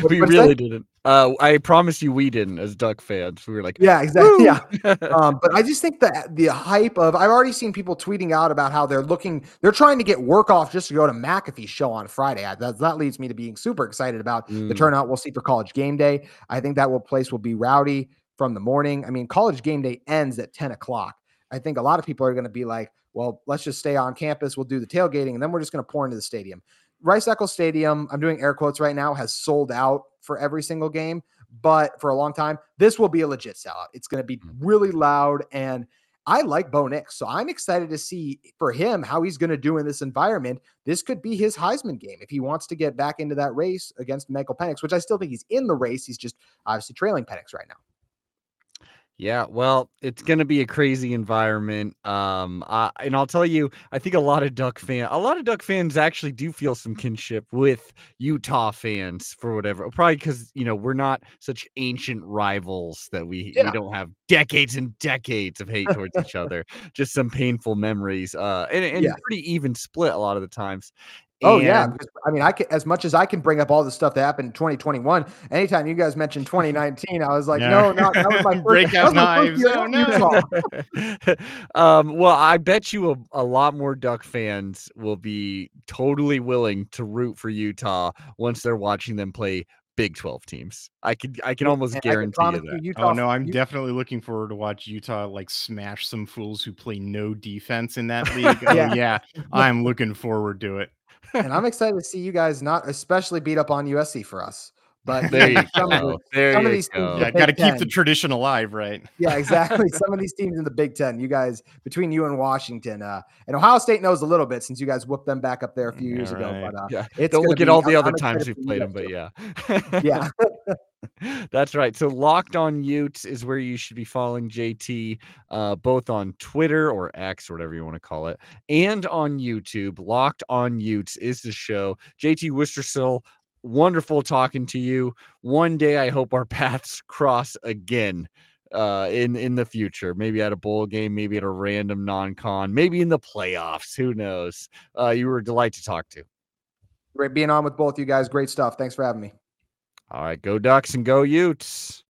we really didn't. Uh, I promise you, we didn't. As Duck fans, we were like, yeah, exactly, yeah. um, but I just think that the hype of I've already seen people tweeting out about how they're looking, they're trying to get work off just to go to McAfee's show on Friday. I, that, that leads me to being super excited about mm. the turnout we'll see for college game day. I think that will place will be rowdy from the morning. I mean, college game day ends at ten o'clock. I think a lot of people are going to be like, well, let's just stay on campus. We'll do the tailgating and then we're just going to pour into the stadium. Rice Eccles Stadium, I'm doing air quotes right now, has sold out for every single game, but for a long time, this will be a legit sellout. It's going to be mm-hmm. really loud. And I like Bo Nix. So I'm excited to see for him how he's going to do in this environment. This could be his Heisman game if he wants to get back into that race against Michael Penix, which I still think he's in the race. He's just obviously trailing Penix right now. Yeah, well, it's going to be a crazy environment. Um, uh, and I'll tell you, I think a lot of Duck fan, a lot of Duck fans actually do feel some kinship with Utah fans for whatever. Probably because you know we're not such ancient rivals that we yeah. we don't have decades and decades of hate towards each other. Just some painful memories. Uh, and, and yeah. pretty even split a lot of the times. Oh and, yeah, I mean, I can as much as I can bring up all the stuff that happened in 2021. Anytime you guys mentioned 2019, I was like, yeah. no, not that was my first, break out knives. Oh, no. um, well, I bet you a, a lot more Duck fans will be totally willing to root for Utah once they're watching them play Big 12 teams. I can I can almost and guarantee can you that. Utah, oh no, I'm definitely looking forward to watch Utah like smash some fools who play no defense in that league. yeah. Oh, yeah, I'm looking forward to it and I'm excited to see you guys not especially beat up on USC for us. But there you some go. Of, the, there some you of these go. teams, yeah, got to keep the tradition alive, right? Yeah, exactly. some of these teams in the Big Ten, you guys between you and Washington, uh, and Ohio State knows a little bit since you guys whooped them back up there a few years ago. But uh, yeah, don't look be, at all the I'm, other I'm times we've played them, but yeah, yeah. That's right. So Locked On Utes is where you should be following JT, uh, both on Twitter or X or whatever you want to call it, and on YouTube. Locked On Utes is the show. JT Wistrcill, wonderful talking to you. One day I hope our paths cross again uh in in the future maybe at a bowl game maybe at a random non-con maybe in the playoffs who knows uh you were a delight to talk to great being on with both you guys great stuff thanks for having me all right, go Ducks and go Utes.